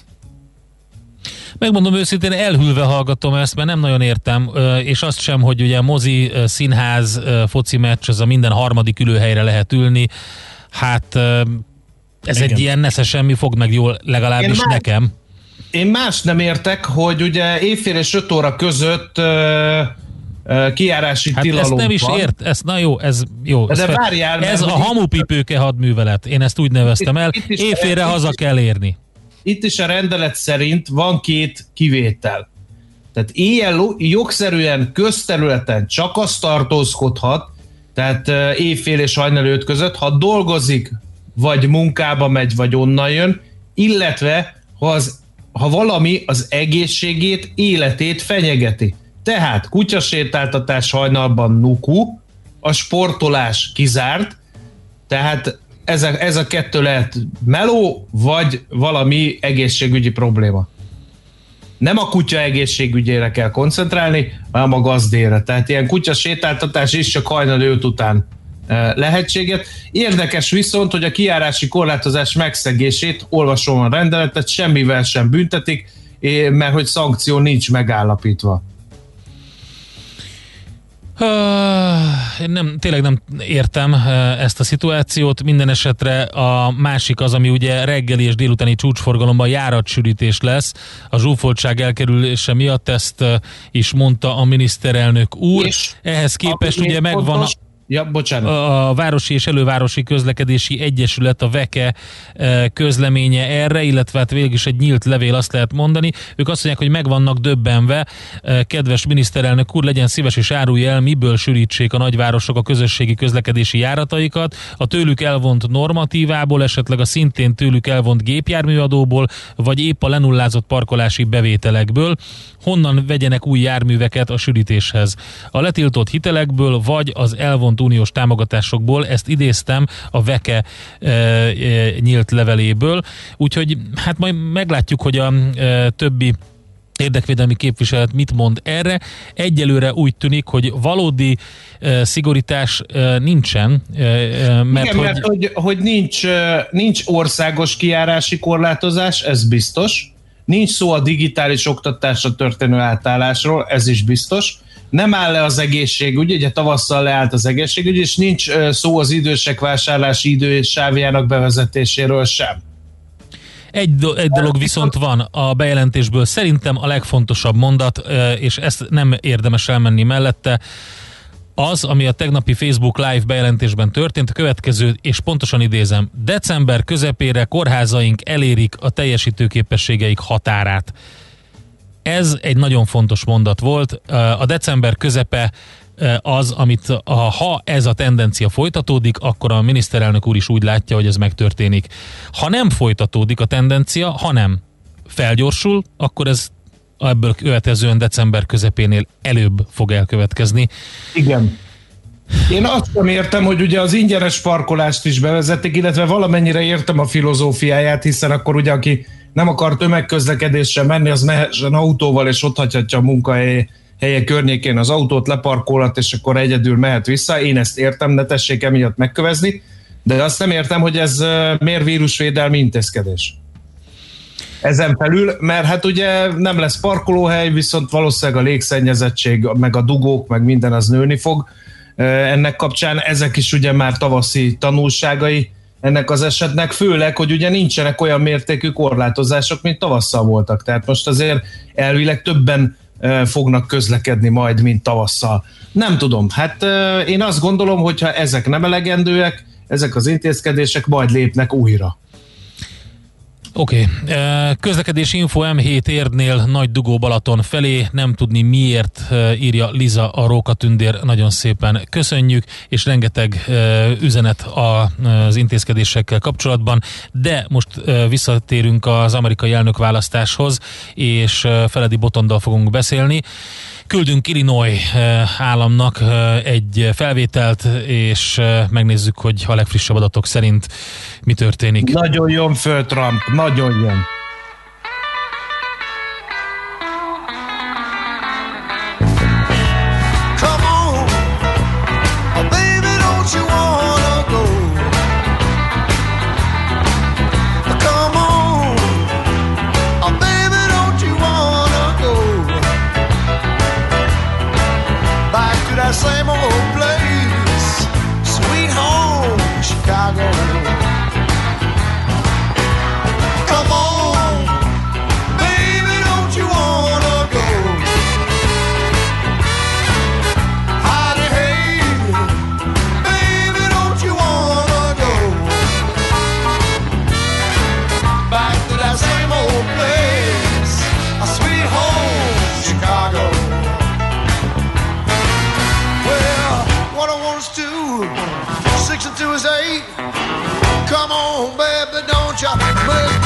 Megmondom őszintén, elhűlve hallgatom ezt, mert nem nagyon értem, és azt sem, hogy ugye mozi, színház, foci meccs, ez a minden harmadik ülőhelyre lehet ülni. Hát ez Igen. egy ilyen nesze semmi, fog meg jól legalábbis Én nekem. Én más nem értek, hogy ugye évfél és 5 óra között uh, uh, kiárási hát tilalom ezt nem is van. ért, ez, na jó, ez jó. De ez, fel- várjál, ez a hamupipőke hadművelet, én ezt úgy neveztem el, Itt- itt éjfélre haza kell érni. Itt is a rendelet szerint van két kivétel. Tehát éjjel jogszerűen közterületen csak az tartózkodhat, Tehát éjfél és hajnal öt között, ha dolgozik, vagy munkába megy, vagy onnan jön, illetve ha, az, ha valami az egészségét, életét fenyegeti. Tehát kutyasétáltatás hajnalban nuku, a sportolás kizárt, tehát ez a, ez a kettő lehet meló, vagy valami egészségügyi probléma. Nem a kutya egészségügyére kell koncentrálni, hanem a gazdére. Tehát ilyen kutya sétáltatás is csak hajnal 5 után eh, lehetséget. Érdekes viszont, hogy a kiárási korlátozás megszegését, olvasom a rendeletet, semmivel sem büntetik, mert hogy szankció nincs megállapítva. Én nem, tényleg nem értem ezt a szituációt. Minden esetre a másik az, ami ugye reggeli és délutáni csúcsforgalomban járatsűrítés lesz. A zsúfoltság elkerülése miatt ezt is mondta a miniszterelnök úr. És Ehhez képest ugye megvan a, fontos- Ja, bocsánat. a Városi és Elővárosi Közlekedési Egyesület, a VEKE eh, közleménye erre, illetve hát végül is egy nyílt levél, azt lehet mondani. Ők azt mondják, hogy meg vannak döbbenve. Eh, Kedves miniszterelnök úr, legyen szíves és árulja el, miből sűrítsék a nagyvárosok a közösségi közlekedési járataikat, a tőlük elvont normatívából, esetleg a szintén tőlük elvont gépjárműadóból, vagy épp a lenullázott parkolási bevételekből. Honnan vegyenek új járműveket a sűrítéshez? A letiltott hitelekből, vagy az elvont uniós támogatásokból, ezt idéztem a VEKE e, e, nyílt leveléből, úgyhogy hát majd meglátjuk, hogy a e, többi érdekvédelmi képviselet mit mond erre. Egyelőre úgy tűnik, hogy valódi e, szigorítás e, nincsen, e, mert, Igen, hogy, mert hogy, hogy nincs, nincs országos kiárási korlátozás, ez biztos. Nincs szó a digitális oktatásra történő átállásról, ez is biztos. Nem áll le az egészségügy, ugye tavasszal leállt az egészségügy, és nincs szó az idősek vásárlási idősávjának bevezetéséről sem. Egy, do- egy dolog viszont van a bejelentésből, szerintem a legfontosabb mondat, és ezt nem érdemes elmenni mellette, az, ami a tegnapi Facebook Live bejelentésben történt, a következő, és pontosan idézem, december közepére kórházaink elérik a teljesítőképességeik határát. Ez egy nagyon fontos mondat volt. A december közepe ö, az, amit a, ha ez a tendencia folytatódik, akkor a miniszterelnök úr is úgy látja, hogy ez megtörténik. Ha nem folytatódik a tendencia, hanem felgyorsul, akkor ez ebből következően december közepénél előbb fog elkövetkezni. Igen. Én azt sem értem, hogy ugye az ingyenes parkolást is bevezették, illetve valamennyire értem a filozófiáját, hiszen akkor ugye aki nem akar tömegközlekedésre menni, az mehessen autóval, és ott hagyhatja a munkahely helye környékén az autót, leparkolhat, és akkor egyedül mehet vissza. Én ezt értem, ne tessék emiatt megkövezni, de azt nem értem, hogy ez miért vírusvédelmi intézkedés. Ezen felül, mert hát ugye nem lesz parkolóhely, viszont valószínűleg a légszennyezettség, meg a dugók, meg minden az nőni fog ennek kapcsán. Ezek is ugye már tavaszi tanulságai ennek az esetnek, főleg, hogy ugye nincsenek olyan mértékű korlátozások, mint tavasszal voltak. Tehát most azért elvileg többen fognak közlekedni majd, mint tavasszal. Nem tudom, hát én azt gondolom, hogy ha ezek nem elegendőek, ezek az intézkedések majd lépnek újra. Oké, okay. közlekedési info M7 érdnél Nagy Dugó Balaton felé, nem tudni miért, eh, írja Liza a Rókatündér, nagyon szépen köszönjük, és rengeteg eh, üzenet az intézkedésekkel kapcsolatban, de most eh, visszatérünk az amerikai elnökválasztáshoz, és eh, Feledi Botondal fogunk beszélni. Küldünk Illinois eh, államnak eh, egy felvételt, és eh, megnézzük, hogy a legfrissebb adatok szerint mi történik. Nagyon jön föl Trump, nagyon jön. 我们。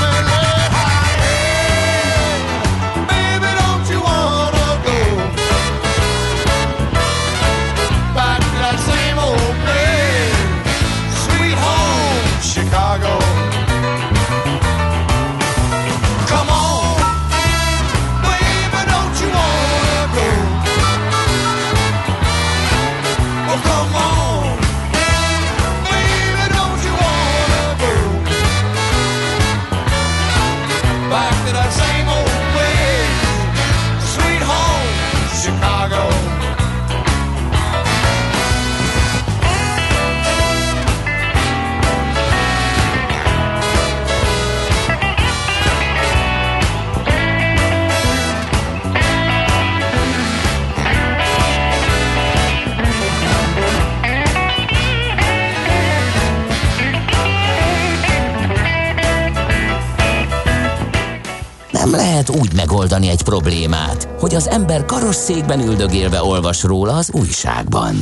Úgy megoldani egy problémát, hogy az ember karosszékben üldögélve olvas róla az újságban.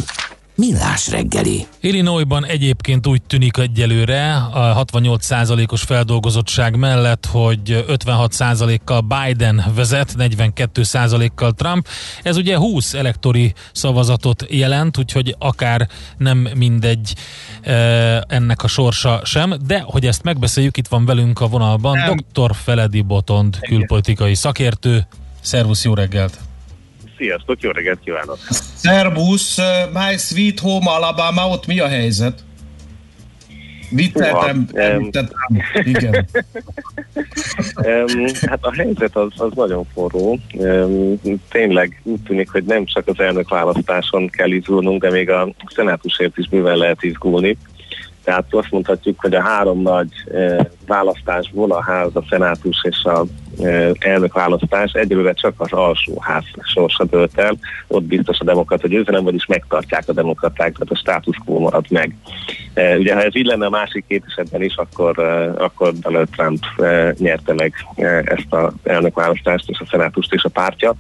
Millás reggeli. Illinoisban egyébként úgy tűnik egyelőre a 68%-os feldolgozottság mellett, hogy 56%-kal Biden vezet, 42%-kal Trump. Ez ugye 20 elektori szavazatot jelent, úgyhogy akár nem mindegy eh, ennek a sorsa sem, de hogy ezt megbeszéljük, itt van velünk a vonalban Nem. dr. Feledi Botond, külpolitikai szakértő. Szervusz, jó reggelt! Sziasztok, jó reggelt kívánok! Szerbusz, My Sweet Home Alabama, ott mi a helyzet? Vicceltem, Húha, em. vicceltem. Igen. Um, hát a helyzet az, az nagyon forró. Um, tényleg úgy tűnik, hogy nem csak az elnök választáson kell izgulnunk, de még a szenátusért is mivel lehet izgulni. Tehát azt mondhatjuk, hogy a három nagy eh, választásból a ház, a szenátus és a eh, elnök választás egyelőre csak az alsó ház sorsa dölt el. Ott biztos a demokrata győzelem, vagyis megtartják a demokraták, tehát a status quo marad meg. Eh, ugye ha ez így lenne a másik két esetben is, akkor, akkor Donald Trump nyerte meg ezt az elnökválasztást és a szenátust és a pártja.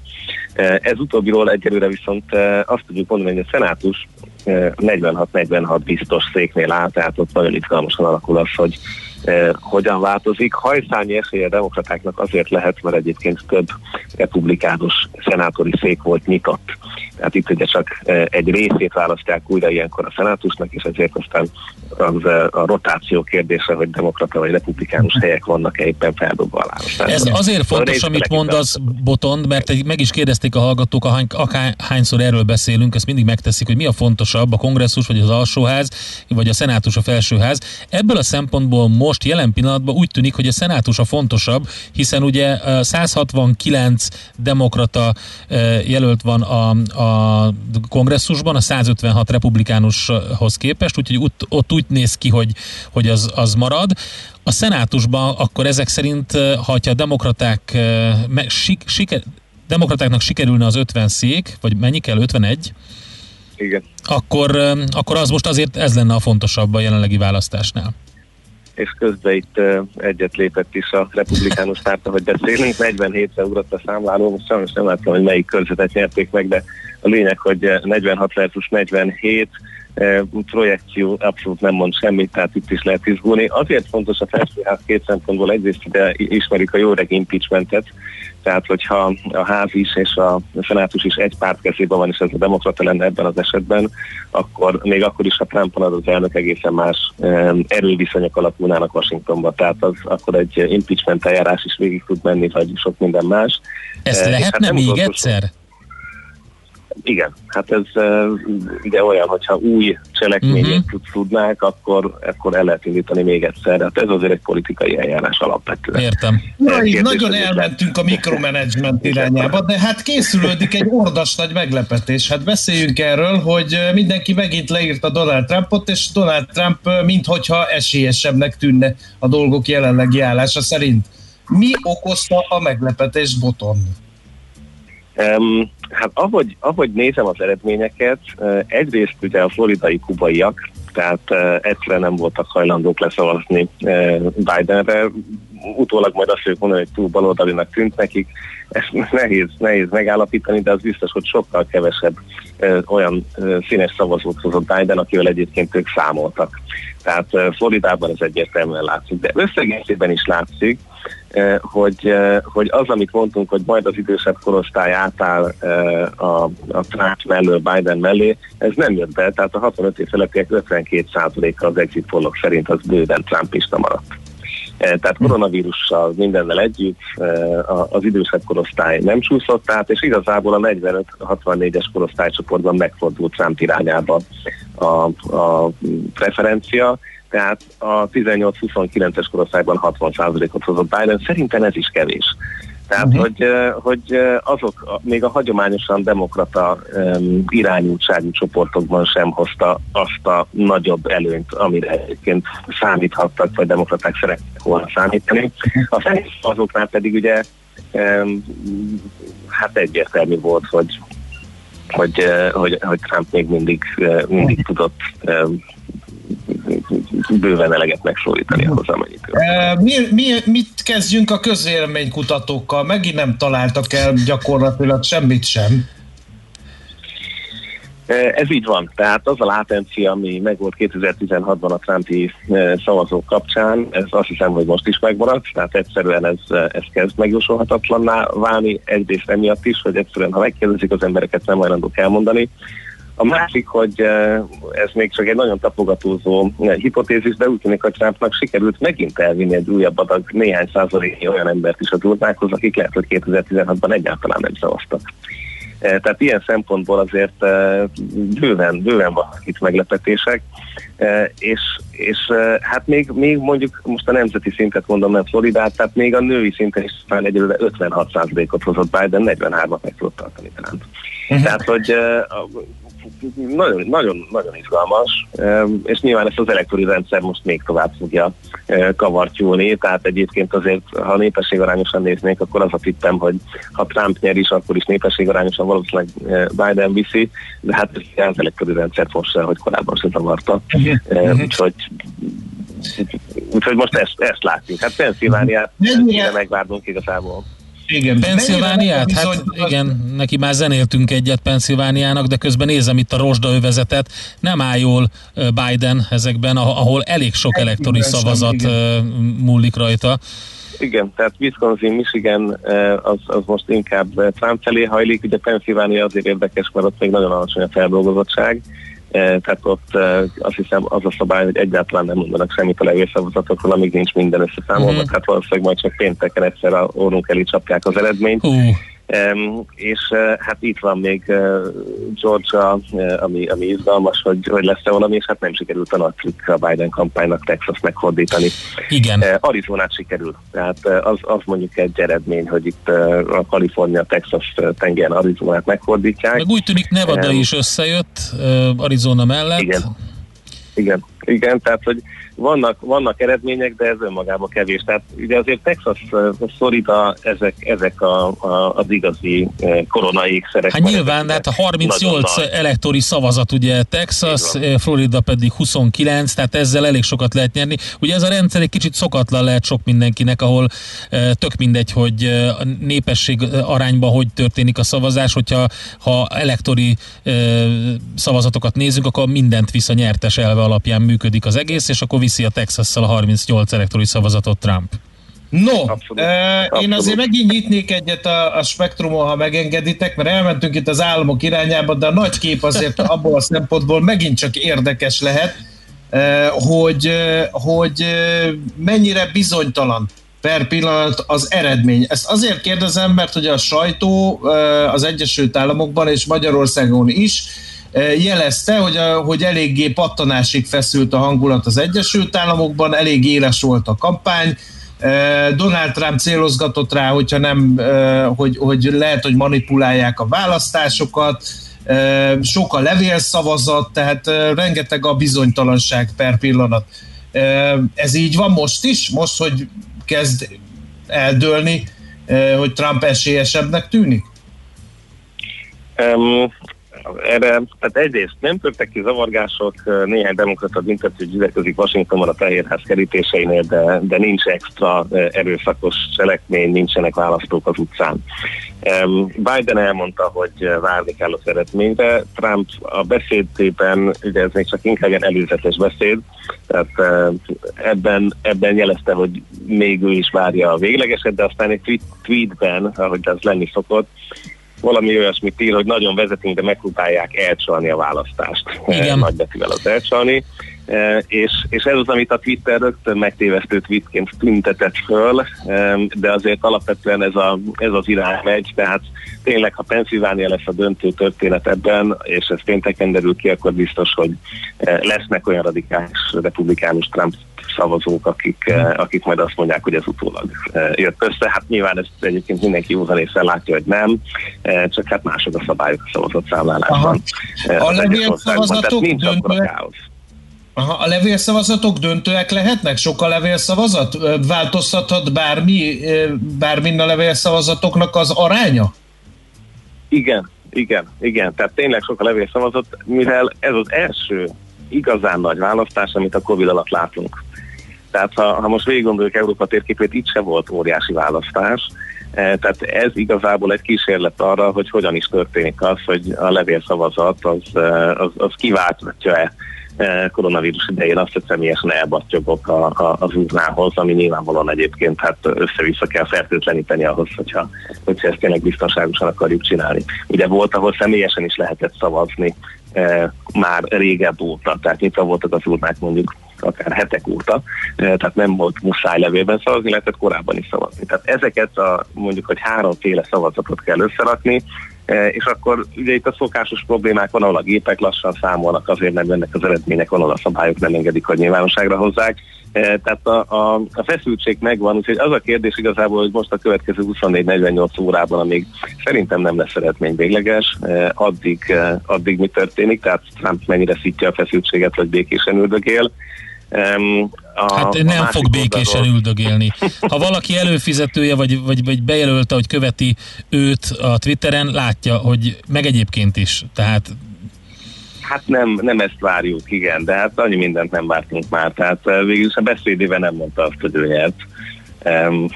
Ez utóbbiról egyelőre viszont azt tudjuk mondani, hogy a szenátus eh, 46-46 biztos széknél áll, tehát ott nagyon izgalmasan alakul az, hogy eh, hogyan változik. Hajszányi esélye a demokratáknak azért lehet, mert egyébként több republikánus szenátori szék volt nyitott. Tehát itt ugye csak eh, egy részét választják újra ilyenkor a szenátusnak, és ezért aztán az eh, a rotáció kérdése, hogy demokrata vagy republikánus helyek vannak-e éppen feldobva a. Ez azért fontos, amit mondasz, Botond, mert meg is kérdezték a hallgatók, ahány, akárhányszor erről beszélünk, ezt mindig megteszik, hogy mi a fontosabb, a kongresszus, vagy az alsóház, vagy a szenátus, a felsőház. Ebből a szempontból most jelen pillanatban úgy tűnik, hogy a szenátus a fontosabb, hiszen ugye eh, 169 demokrata eh, jelölt van a, a kongresszusban, a 156 republikánushoz képest, úgyhogy ott, ott úgy néz ki, hogy, hogy az, az marad. A szenátusban akkor ezek szerint, ha a demokraták me, sik, siker, demokratáknak sikerülne az 50 szék, vagy mennyi kell, 51, Igen. akkor, akkor az most azért ez lenne a fontosabb a jelenlegi választásnál. És közben itt egyet lépett is a republikánus párt, hogy beszélünk, 47-re ugrott a számláló, most sajnos nem láttam, hogy melyik körzetet nyerték meg, de a lényeg, hogy uh, 46 versus 47, uh, projekció abszolút nem mond semmit, tehát itt is lehet izgulni. Azért fontos a felsőház két szempontból, egyrészt ide ismerik a jó reg impeachmentet, tehát hogyha a ház is és a szenátus is egy párt kezében van, és ez a demokrata lenne ebben az esetben, akkor még akkor is, ha Trump van az elnök egészen más erőviszonyok alakulnának Washingtonban, tehát az akkor egy impeachment eljárás is végig tud menni, vagy sok minden más. Ezt Eh, lehetne nem még utolsó egyszer? Igen, hát ez ugye olyan, hogyha új cselekmények uh-huh. tudnák, akkor, akkor el lehet indítani még egyszer. Hát ez azért egy politikai eljárás alapvetően. Értem. Na, így Kérdés, nagyon elmentünk a mikromanagement irányába, de hát készülődik egy ordas nagy meglepetés. Hát beszéljünk erről, hogy mindenki megint leírta Donald Trumpot, és Donald Trump minthogyha esélyesebbnek tűnne a dolgok jelenlegi állása szerint. Mi okozta a meglepetést Boton? Um, hát ahogy, ahogy nézem az eredményeket, egyrészt ugye a floridai kubaiak, tehát egyszerűen nem voltak hajlandók leszavazni Bidenre. utólag majd azt fogjuk mondani, hogy túl baloldalinak tűnt nekik. Ezt nehéz, nehéz megállapítani, de az biztos, hogy sokkal kevesebb ö, olyan ö, színes szavazót hozott Biden, akivel egyébként ők számoltak. Tehát ö, Floridában ez egyértelműen látszik, de összegészében is látszik, hogy, eh, hogy az, amit mondtunk, hogy majd az idősebb korosztály átáll eh, a, a Trump mellől, Biden mellé, ez nem jött be, tehát a 65 év felettiek 52%-a az exit pollok szerint az bőven Trumpista maradt. Eh, Tehát koronavírussal mindennel együtt eh, az idősebb korosztály nem csúszott át, és igazából a 45-64-es korosztálycsoportban megfordult Trump irányába a, a preferencia, tehát a 18-29-es korosztályban 60%-ot hozott Biden, szerintem ez is kevés. Tehát, uh-huh. hogy, hogy azok, még a hagyományosan demokrata um, irányultságú csoportokban sem hozta azt a nagyobb előnyt, amire egyébként számíthattak, vagy demokraták szeretnek volna számítani. A fehér azoknál pedig ugye um, hát egyértelmű volt, hogy hogy, hogy, hogy Trump még mindig, mindig tudott bőven eleget megszólítani ahhoz, amennyit. E, Mi, mi, mit kezdjünk a közvéleménykutatókkal? Megint nem találtak el gyakorlatilag semmit sem. Ez így van. Tehát az a látencia, ami megvolt 2016-ban a Trumpi szavazók kapcsán, ez azt hiszem, hogy most is megmaradt, tehát egyszerűen ez, ez kezd megjósolhatatlanná válni, egyrészt emiatt is, hogy egyszerűen, ha megkérdezik az embereket, nem hajlandók elmondani. A másik, hogy eh, ez még csak egy nagyon tapogatózó eh, hipotézis, de úgy tűnik, hogy Trumpnak sikerült megint elvinni egy újabb adag néhány százaléknyi olyan embert is az urnákhoz, akik lehet, hogy 2016-ban egyáltalán nem szavaztak. Eh, Tehát ilyen szempontból azért bőven, bőven vannak itt meglepetések, és, és hát még, még mondjuk most a nemzeti szintet mondom, nem Floridát, tehát még a női szinten is talán egyelőre 56%-ot hozott Biden, 43-at meg tudott tartani talán. Tehát, hogy nagyon, nagyon, nagyon izgalmas, és nyilván ezt az elektori rendszer most még tovább fogja eh, kavartyúlni, tehát egyébként azért, ha népességarányosan néznék, akkor az a tippem, hogy ha Trump nyer is, akkor is népességarányosan valószínűleg eh, Biden viszi, de hát az elektori rendszert most se, hogy korábban se zavarta. Eh, Úgyhogy Úgyhogy most ezt, ezt látjuk. Hát Pennsylvániát mennyire megvárnunk igazából. Igen. Pennsylvániát? Hát igen, neki már zenéltünk egyet Pennsylvániának, de közben nézem itt a rozsdaövezetet, nem áll jól Biden ezekben, ah- ahol elég sok elektori szavazat igen. múlik rajta. Igen, tehát Wisconsin, Michigan az, az most inkább Trump felé hajlik, ugye Pennsylvania azért érdekes, mert ott még nagyon alacsony a feldolgozottság, tehát ott eh, azt hiszem az a szabály, hogy egyáltalán nem mondanak semmit a levélszavazatokról, amíg nincs minden összeszámolva, Mhm. tehát valószínűleg majd csak pénteken egyszer a órunk elé csapják az eredményt. Hú. És uh, hát itt van még uh, Georgia, uh, ami, ami izgalmas, hogy, hogy lesz-e valami, és hát nem sikerült a nagy a Biden kampánynak Texas megfordítani. Igen. Arizonát sikerül. Tehát az, az mondjuk egy eredmény, hogy itt a Kalifornia, Texas tengeren Arizonát megfordítják. Meg úgy tűnik Nevada Um, is összejött Arizona mellett. Igen. Igen, igen, tehát hogy vannak, vannak eredmények, de ez önmagában kevés. Tehát ugye azért Texas, Florida, ezek, ezek a, a, az igazi uh, koronaékszerek. Hát nyilván, de hát a 38 Nagyon nagy. elektori szavazat ugye Texas, Florida pedig 29, tehát ezzel elég sokat lehet nyerni. Ugye ez a rendszer egy kicsit szokatlan lehet sok mindenkinek, ahol tök mindegy, hogy a népesség arányban hogy történik a szavazás, hogyha ha elektori szavazatokat nézzük, akkor mindent visz a nyertes elve alapján működik az egész, és akkor viszi a Texas-szal a 38 elektori szavazatot Trump. No, eh, én azért megint nyitnék egyet a, a spektrumon, ha megengeditek, mert elmentünk itt az államok irányába, de a nagy kép azért abból a szempontból megint csak érdekes lehet, eh, hogy, eh, hogy eh, mennyire bizonytalan per pillanat az eredmény. Ezt azért kérdezem, mert hogy a sajtó az Egyesült Államokban és Magyarországon is jelezte, hogy, a, hogy eléggé pattanásig feszült a hangulat az Egyesült Államokban, elég éles volt a kampány, Donald Trump célozgatott rá, hogyha nem, hogy, hogy lehet, hogy manipulálják a választásokat, sok a levélszavazat, tehát eh, rengeteg a bizonytalanság per pillanat. Ez így van most is? Most, hogy kezd eldőlni, hogy Trump esélyesebbnek tűnik? Erre, tehát egyrészt nem törtek ki zavargások, néhány demokrata büntető ügyetközik Washingtonban a Fehérház kerítéseinél, de, de nincs extra erőszakos cselekmény, nincsenek választók az utcán. Biden elmondta, hogy várni kell az eredményre. Trump a beszédében, ugye ez még csak inkább ilyen előzetes beszéd, tehát eh, ebben, ebben jelezte, hogy még ő is várja a véglegeset, de aztán egy tweet, tweetben, ahogy az lenni szokott, valami olyasmit ír, hogy nagyon vezetünk, de megpróbálják elcsalni a választást. Igen. Nagy betűvel az elcsalni. E, és, és ez az, amit a Twitter rögtön megtévesztő tweetként tüntetett föl, e, de azért alapvetően ez, a, ez az irány megy, tehát tényleg, ha Pennsylvania lesz a döntő történet ebben, és ez pénteken derül ki, akkor biztos, hogy e, lesznek olyan radikális republikánus Trump szavazók, akik, akik majd azt mondják, hogy ez utólag jött össze. Hát nyilván ezt egyébként mindenki józan észre látja, hogy nem, csak hát mások a szabályok a szavazat számlálásban. A tehát szavazatok akkor a káosz. Aha, a levélszavazatok döntőek lehetnek? Sok a levélszavazat? Változtathat bármi, bármin a levélszavazatoknak az aránya? Igen, igen, igen. Tehát tényleg sok a levél szavazott, mivel ez az első igazán nagy választás, amit a Covid alatt látunk. Tehát ha, ha most végig gondoljuk Európa térképét, itt se volt óriási választás, Eh, Tehát ez igazából egy kísérlet arra, hogy hogyan is történik az, hogy a levélszavazat az, eh, az, az kiválthatja-e eh, koronavírus idején azt, hogy személyesen elbattyogok a, a, az urnához, ami nyilvánvalóan egyébként hát össze-vissza kell fertőtleníteni ahhoz, hogyha, hogyha ezt tényleg biztonságosan akarjuk csinálni. Ugye volt, ahol személyesen is lehetett szavazni eh, már régebb óta, tehát nyitva voltak az urnák mondjuk akár hetek óta, eh, tehát nem volt muszáj levélben szavazni, lehetett korábban is szavazni. Tehát ezeket a mondjuk, hogy háromféle szavazatot kell összerakni, eh, és akkor ugye itt a szokásos problémák van, ahol a gépek lassan számolnak, azért nem jönnek az eredmények, van, ahol a szabályok nem engedik, hogy nyilvánosságra hozzák. Eh, Tehát a, a, a feszültség megvan, úgyhogy az a kérdés igazából, hogy most a következő 24-48 órában, amíg szerintem nem lesz eredmény végleges, eh, addig, addig mi történik, tehát Trump mennyire szítja a feszültséget, vagy békésen üldögél. A, Hát a nem fog békésen oldalról- üldögélni. Ha valaki előfizetője, vagy, vagy, vagy bejelölte, hogy követi őt a Twitteren, látja, hogy meg egyébként is. Tehát Hát nem, nem ezt várjuk, igen, de hát annyi mindent nem vártunk már. Tehát eh, végül a beszédében nem mondta azt, hogy ő nyert. Um,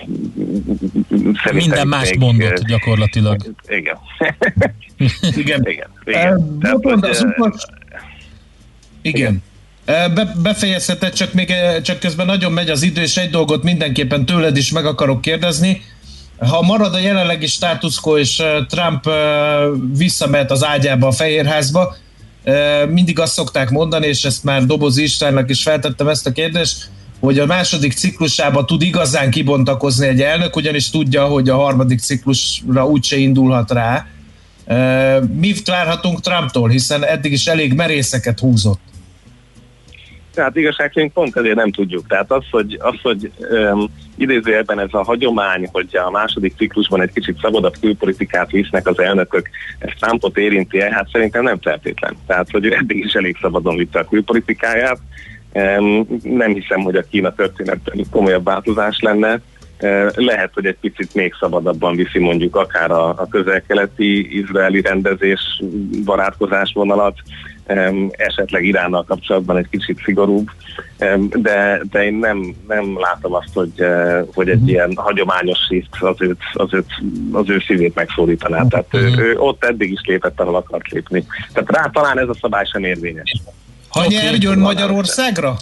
minden mást mondott gyakorlatilag. Igen. Igen. igen. Eh, igen. Tehát, Botond, hogy, az eh, utolsó- Igen. Be, befejezheted, csak még csak közben nagyon megy az idő, és egy dolgot mindenképpen tőled is meg akarok kérdezni. Ha marad a jelenlegi status quo, és Trump eh, visszamehet az ágyába a Fehérházba, eh, mindig azt szokták mondani, és ezt már Dobozi Istvánnak is feltettem ezt a kérdést, hogy a második ciklusában tud igazán kibontakozni egy elnök, ugyanis tudja, hogy a harmadik ciklusra úgyse indulhat rá. Mit várhatunk Trumptól, hiszen eddig is elég merészeket húzott. Tehát igazság szerint pont ezért nem tudjuk. Tehát az, hogy, az, hogy um, idézőjelben ez a hagyomány, hogy a második ciklusban egy kicsit szabadabb külpolitikát visznek az elnökök, ez Trumpot érinti -e? Hát szerintem nem feltétlen. Tehát, hogy ő eddig is elég szabadon vitte a külpolitikáját. Um, nem hiszem, hogy a Kína történetben komolyabb változás lenne. Lehet, hogy egy picit még szabadabban viszi mondjuk akár a, a közel-keleti izraeli rendezés barátkozás vonalat, esetleg Iránnal kapcsolatban egy kicsit szigorúbb, um, de, de én nem, nem látom azt, hogy, uh, hogy egy ilyen hagyományos shift az, őt, az, őt, az ő szívét megszólítaná. Tehát ő, ő ott eddig is lépett, ahol akart lépni. Tehát rá talán ez a szabály sem érvényes. Ha nyerjön Magyarországra?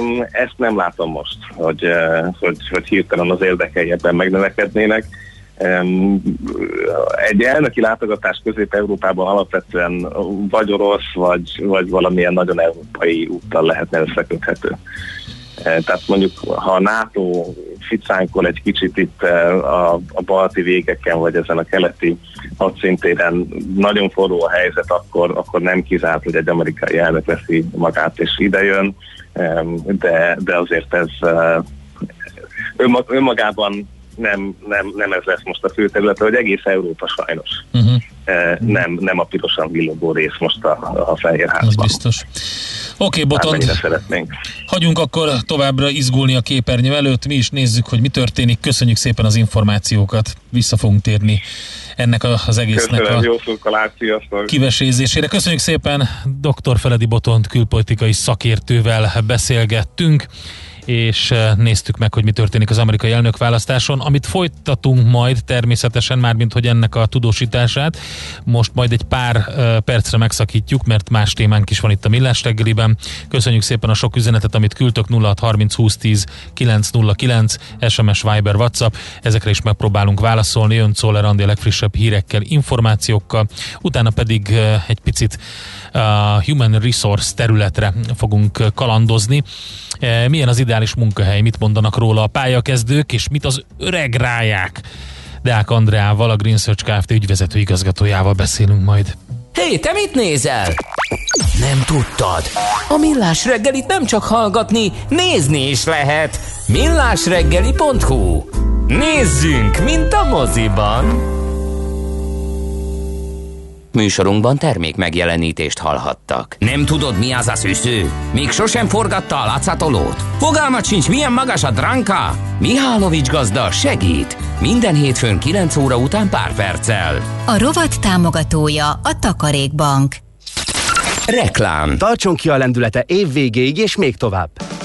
Um, ezt nem látom most, hogy, uh, hogy, hogy hirtelen az érdekei ebben megnövekednének. Egy elnöki látogatás Közép-Európában alapvetően vagy orosz, vagy, vagy valamilyen nagyon európai úttal lehetne összeköthető. Eh, Tehát mondjuk, ha a NATO ficánkol egy kicsit itt eh, a, a balti végeken, vagy ezen a keleti hadszintéren nagyon forró a helyzet, akkor, akkor nem kizárt, hogy egy amerikai elnök veszi magát és idejön, de, de azért ez önmag- önmagában nem, nem, nem ez lesz most a fő terület, hogy egész Európa sajnos. Uh-huh. nem, nem a pirosan villogó rész most a, a Fehérházban. Az biztos. Oké, okay, Botond, hagyjunk akkor továbbra izgulni a képernyő előtt, mi is nézzük, hogy mi történik. Köszönjük szépen az információkat, vissza fogunk térni ennek az egésznek Köszönöm, a jó kivesézésére. Köszönjük szépen, dr. Feledi Botont külpolitikai szakértővel beszélgettünk és eh, néztük meg, hogy mi történik az amerikai elnökválasztáson, amit folytatunk majd természetesen, mármint hogy ennek a tudósítását. Most majd egy pár eh, percre megszakítjuk, mert más témánk is van itt a Millás reggeliben. Köszönjük szépen a sok üzenetet, amit küldtök 0630 2010 909, SMS, Viber, WhatsApp. Ezekre is megpróbálunk válaszolni. Jön Czoller Andi a legfrissebb hírekkel, információkkal. Utána pedig eh, egy picit a Human Resource területre fogunk kalandozni. Milyen az ideális munkahely, mit mondanak róla a pályakezdők, és mit az öreg ráják? Deák Andreával, a Green Search Kft. ügyvezető igazgatójával beszélünk majd. Hé, te mit nézel? Nem tudtad? A Millás reggelit nem csak hallgatni, nézni is lehet. Millásreggeli.hu Nézzünk, mint a moziban! Műsorunkban termék megjelenítést hallhattak. Nem tudod, mi az a szűző? Még sosem forgatta a látszatolót? Fogalmat sincs, milyen magas a dránka? Mihálovics gazda segít! Minden hétfőn 9 óra után pár perccel. A rovat támogatója a Takarékbank. Reklám. Tartson ki a lendülete év végéig és még tovább.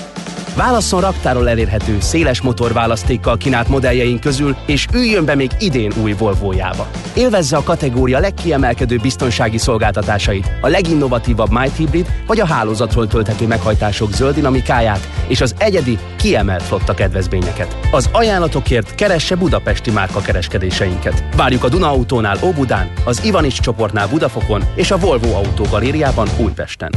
Válasszon raktáról elérhető, széles motorválasztékkal kínált modelljeink közül, és üljön be még idén új Volvo-jába. Élvezze a kategória legkiemelkedőbb biztonsági szolgáltatásait, a leginnovatívabb Might Hybrid vagy a hálózatról tölthető meghajtások zöld dinamikáját és az egyedi, kiemelt flotta kedvezményeket. Az ajánlatokért keresse budapesti márka kereskedéseinket. Várjuk a Duna Autónál Óbudán, az Ivanics csoportnál Budafokon és a Volvo Autó Galériában Újpesten.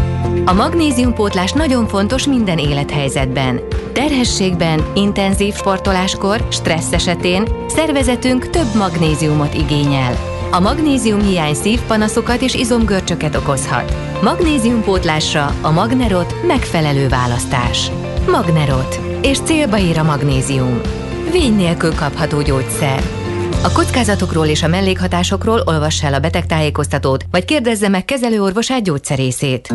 A magnéziumpótlás nagyon fontos minden élethelyzetben. Terhességben, intenzív sportoláskor, stressz esetén szervezetünk több magnéziumot igényel. A magnézium hiány szívpanaszokat és izomgörcsöket okozhat. Magnéziumpótlásra a Magnerot megfelelő választás. Magnerot. És célba ér a magnézium. Vény nélkül kapható gyógyszer. A kockázatokról és a mellékhatásokról olvass el a betegtájékoztatót, vagy kérdezze meg kezelőorvosát gyógyszerészét.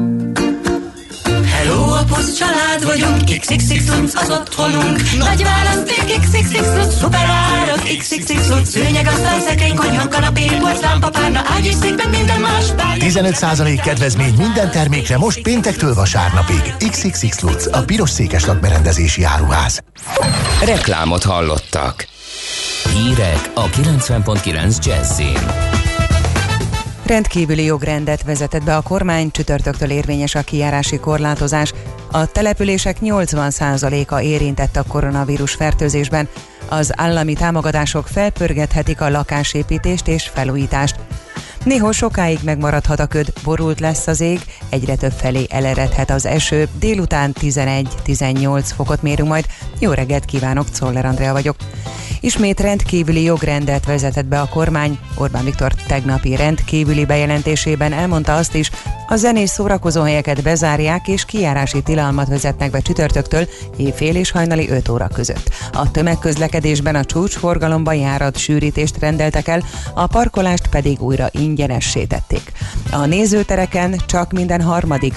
Hello, a pusz család vagyunk, XXX az otthonunk. Nagy választék, XXX Lutz, szuper árak, XXX szőnyeg, asztal, szekrény, konyha, kanapé, porcelán, párna, ágy és székben minden más báj. 15% kedvezmény minden termékre most péntektől vasárnapig. XXX Lutz, a piros székeslak berendezési áruház. Reklámot hallottak. Hírek a 90.9 Jazzin. Rendkívüli jogrendet vezetett be a kormány, csütörtöktől érvényes a kijárási korlátozás. A települések 80%-a érintett a koronavírus fertőzésben. Az állami támogatások felpörgethetik a lakásépítést és felújítást. Néhol sokáig megmaradhat a köd, borult lesz az ég, egyre több felé eleredhet az eső, délután 11-18 fokot mérünk majd. Jó reggelt kívánok, Czoller Andrea vagyok. Ismét rendkívüli jogrendet vezetett be a kormány. Orbán Viktor tegnapi rendkívüli bejelentésében elmondta azt is, a zenés szórakozóhelyeket bezárják és kijárási tilalmat vezetnek be csütörtöktől éjfél és hajnali 5 óra között. A tömegközlekedésben a csúcsforgalomban járat sűrítést rendeltek el, a parkolást pedig újra ingyenessé tették. A nézőtereken csak minden harmadik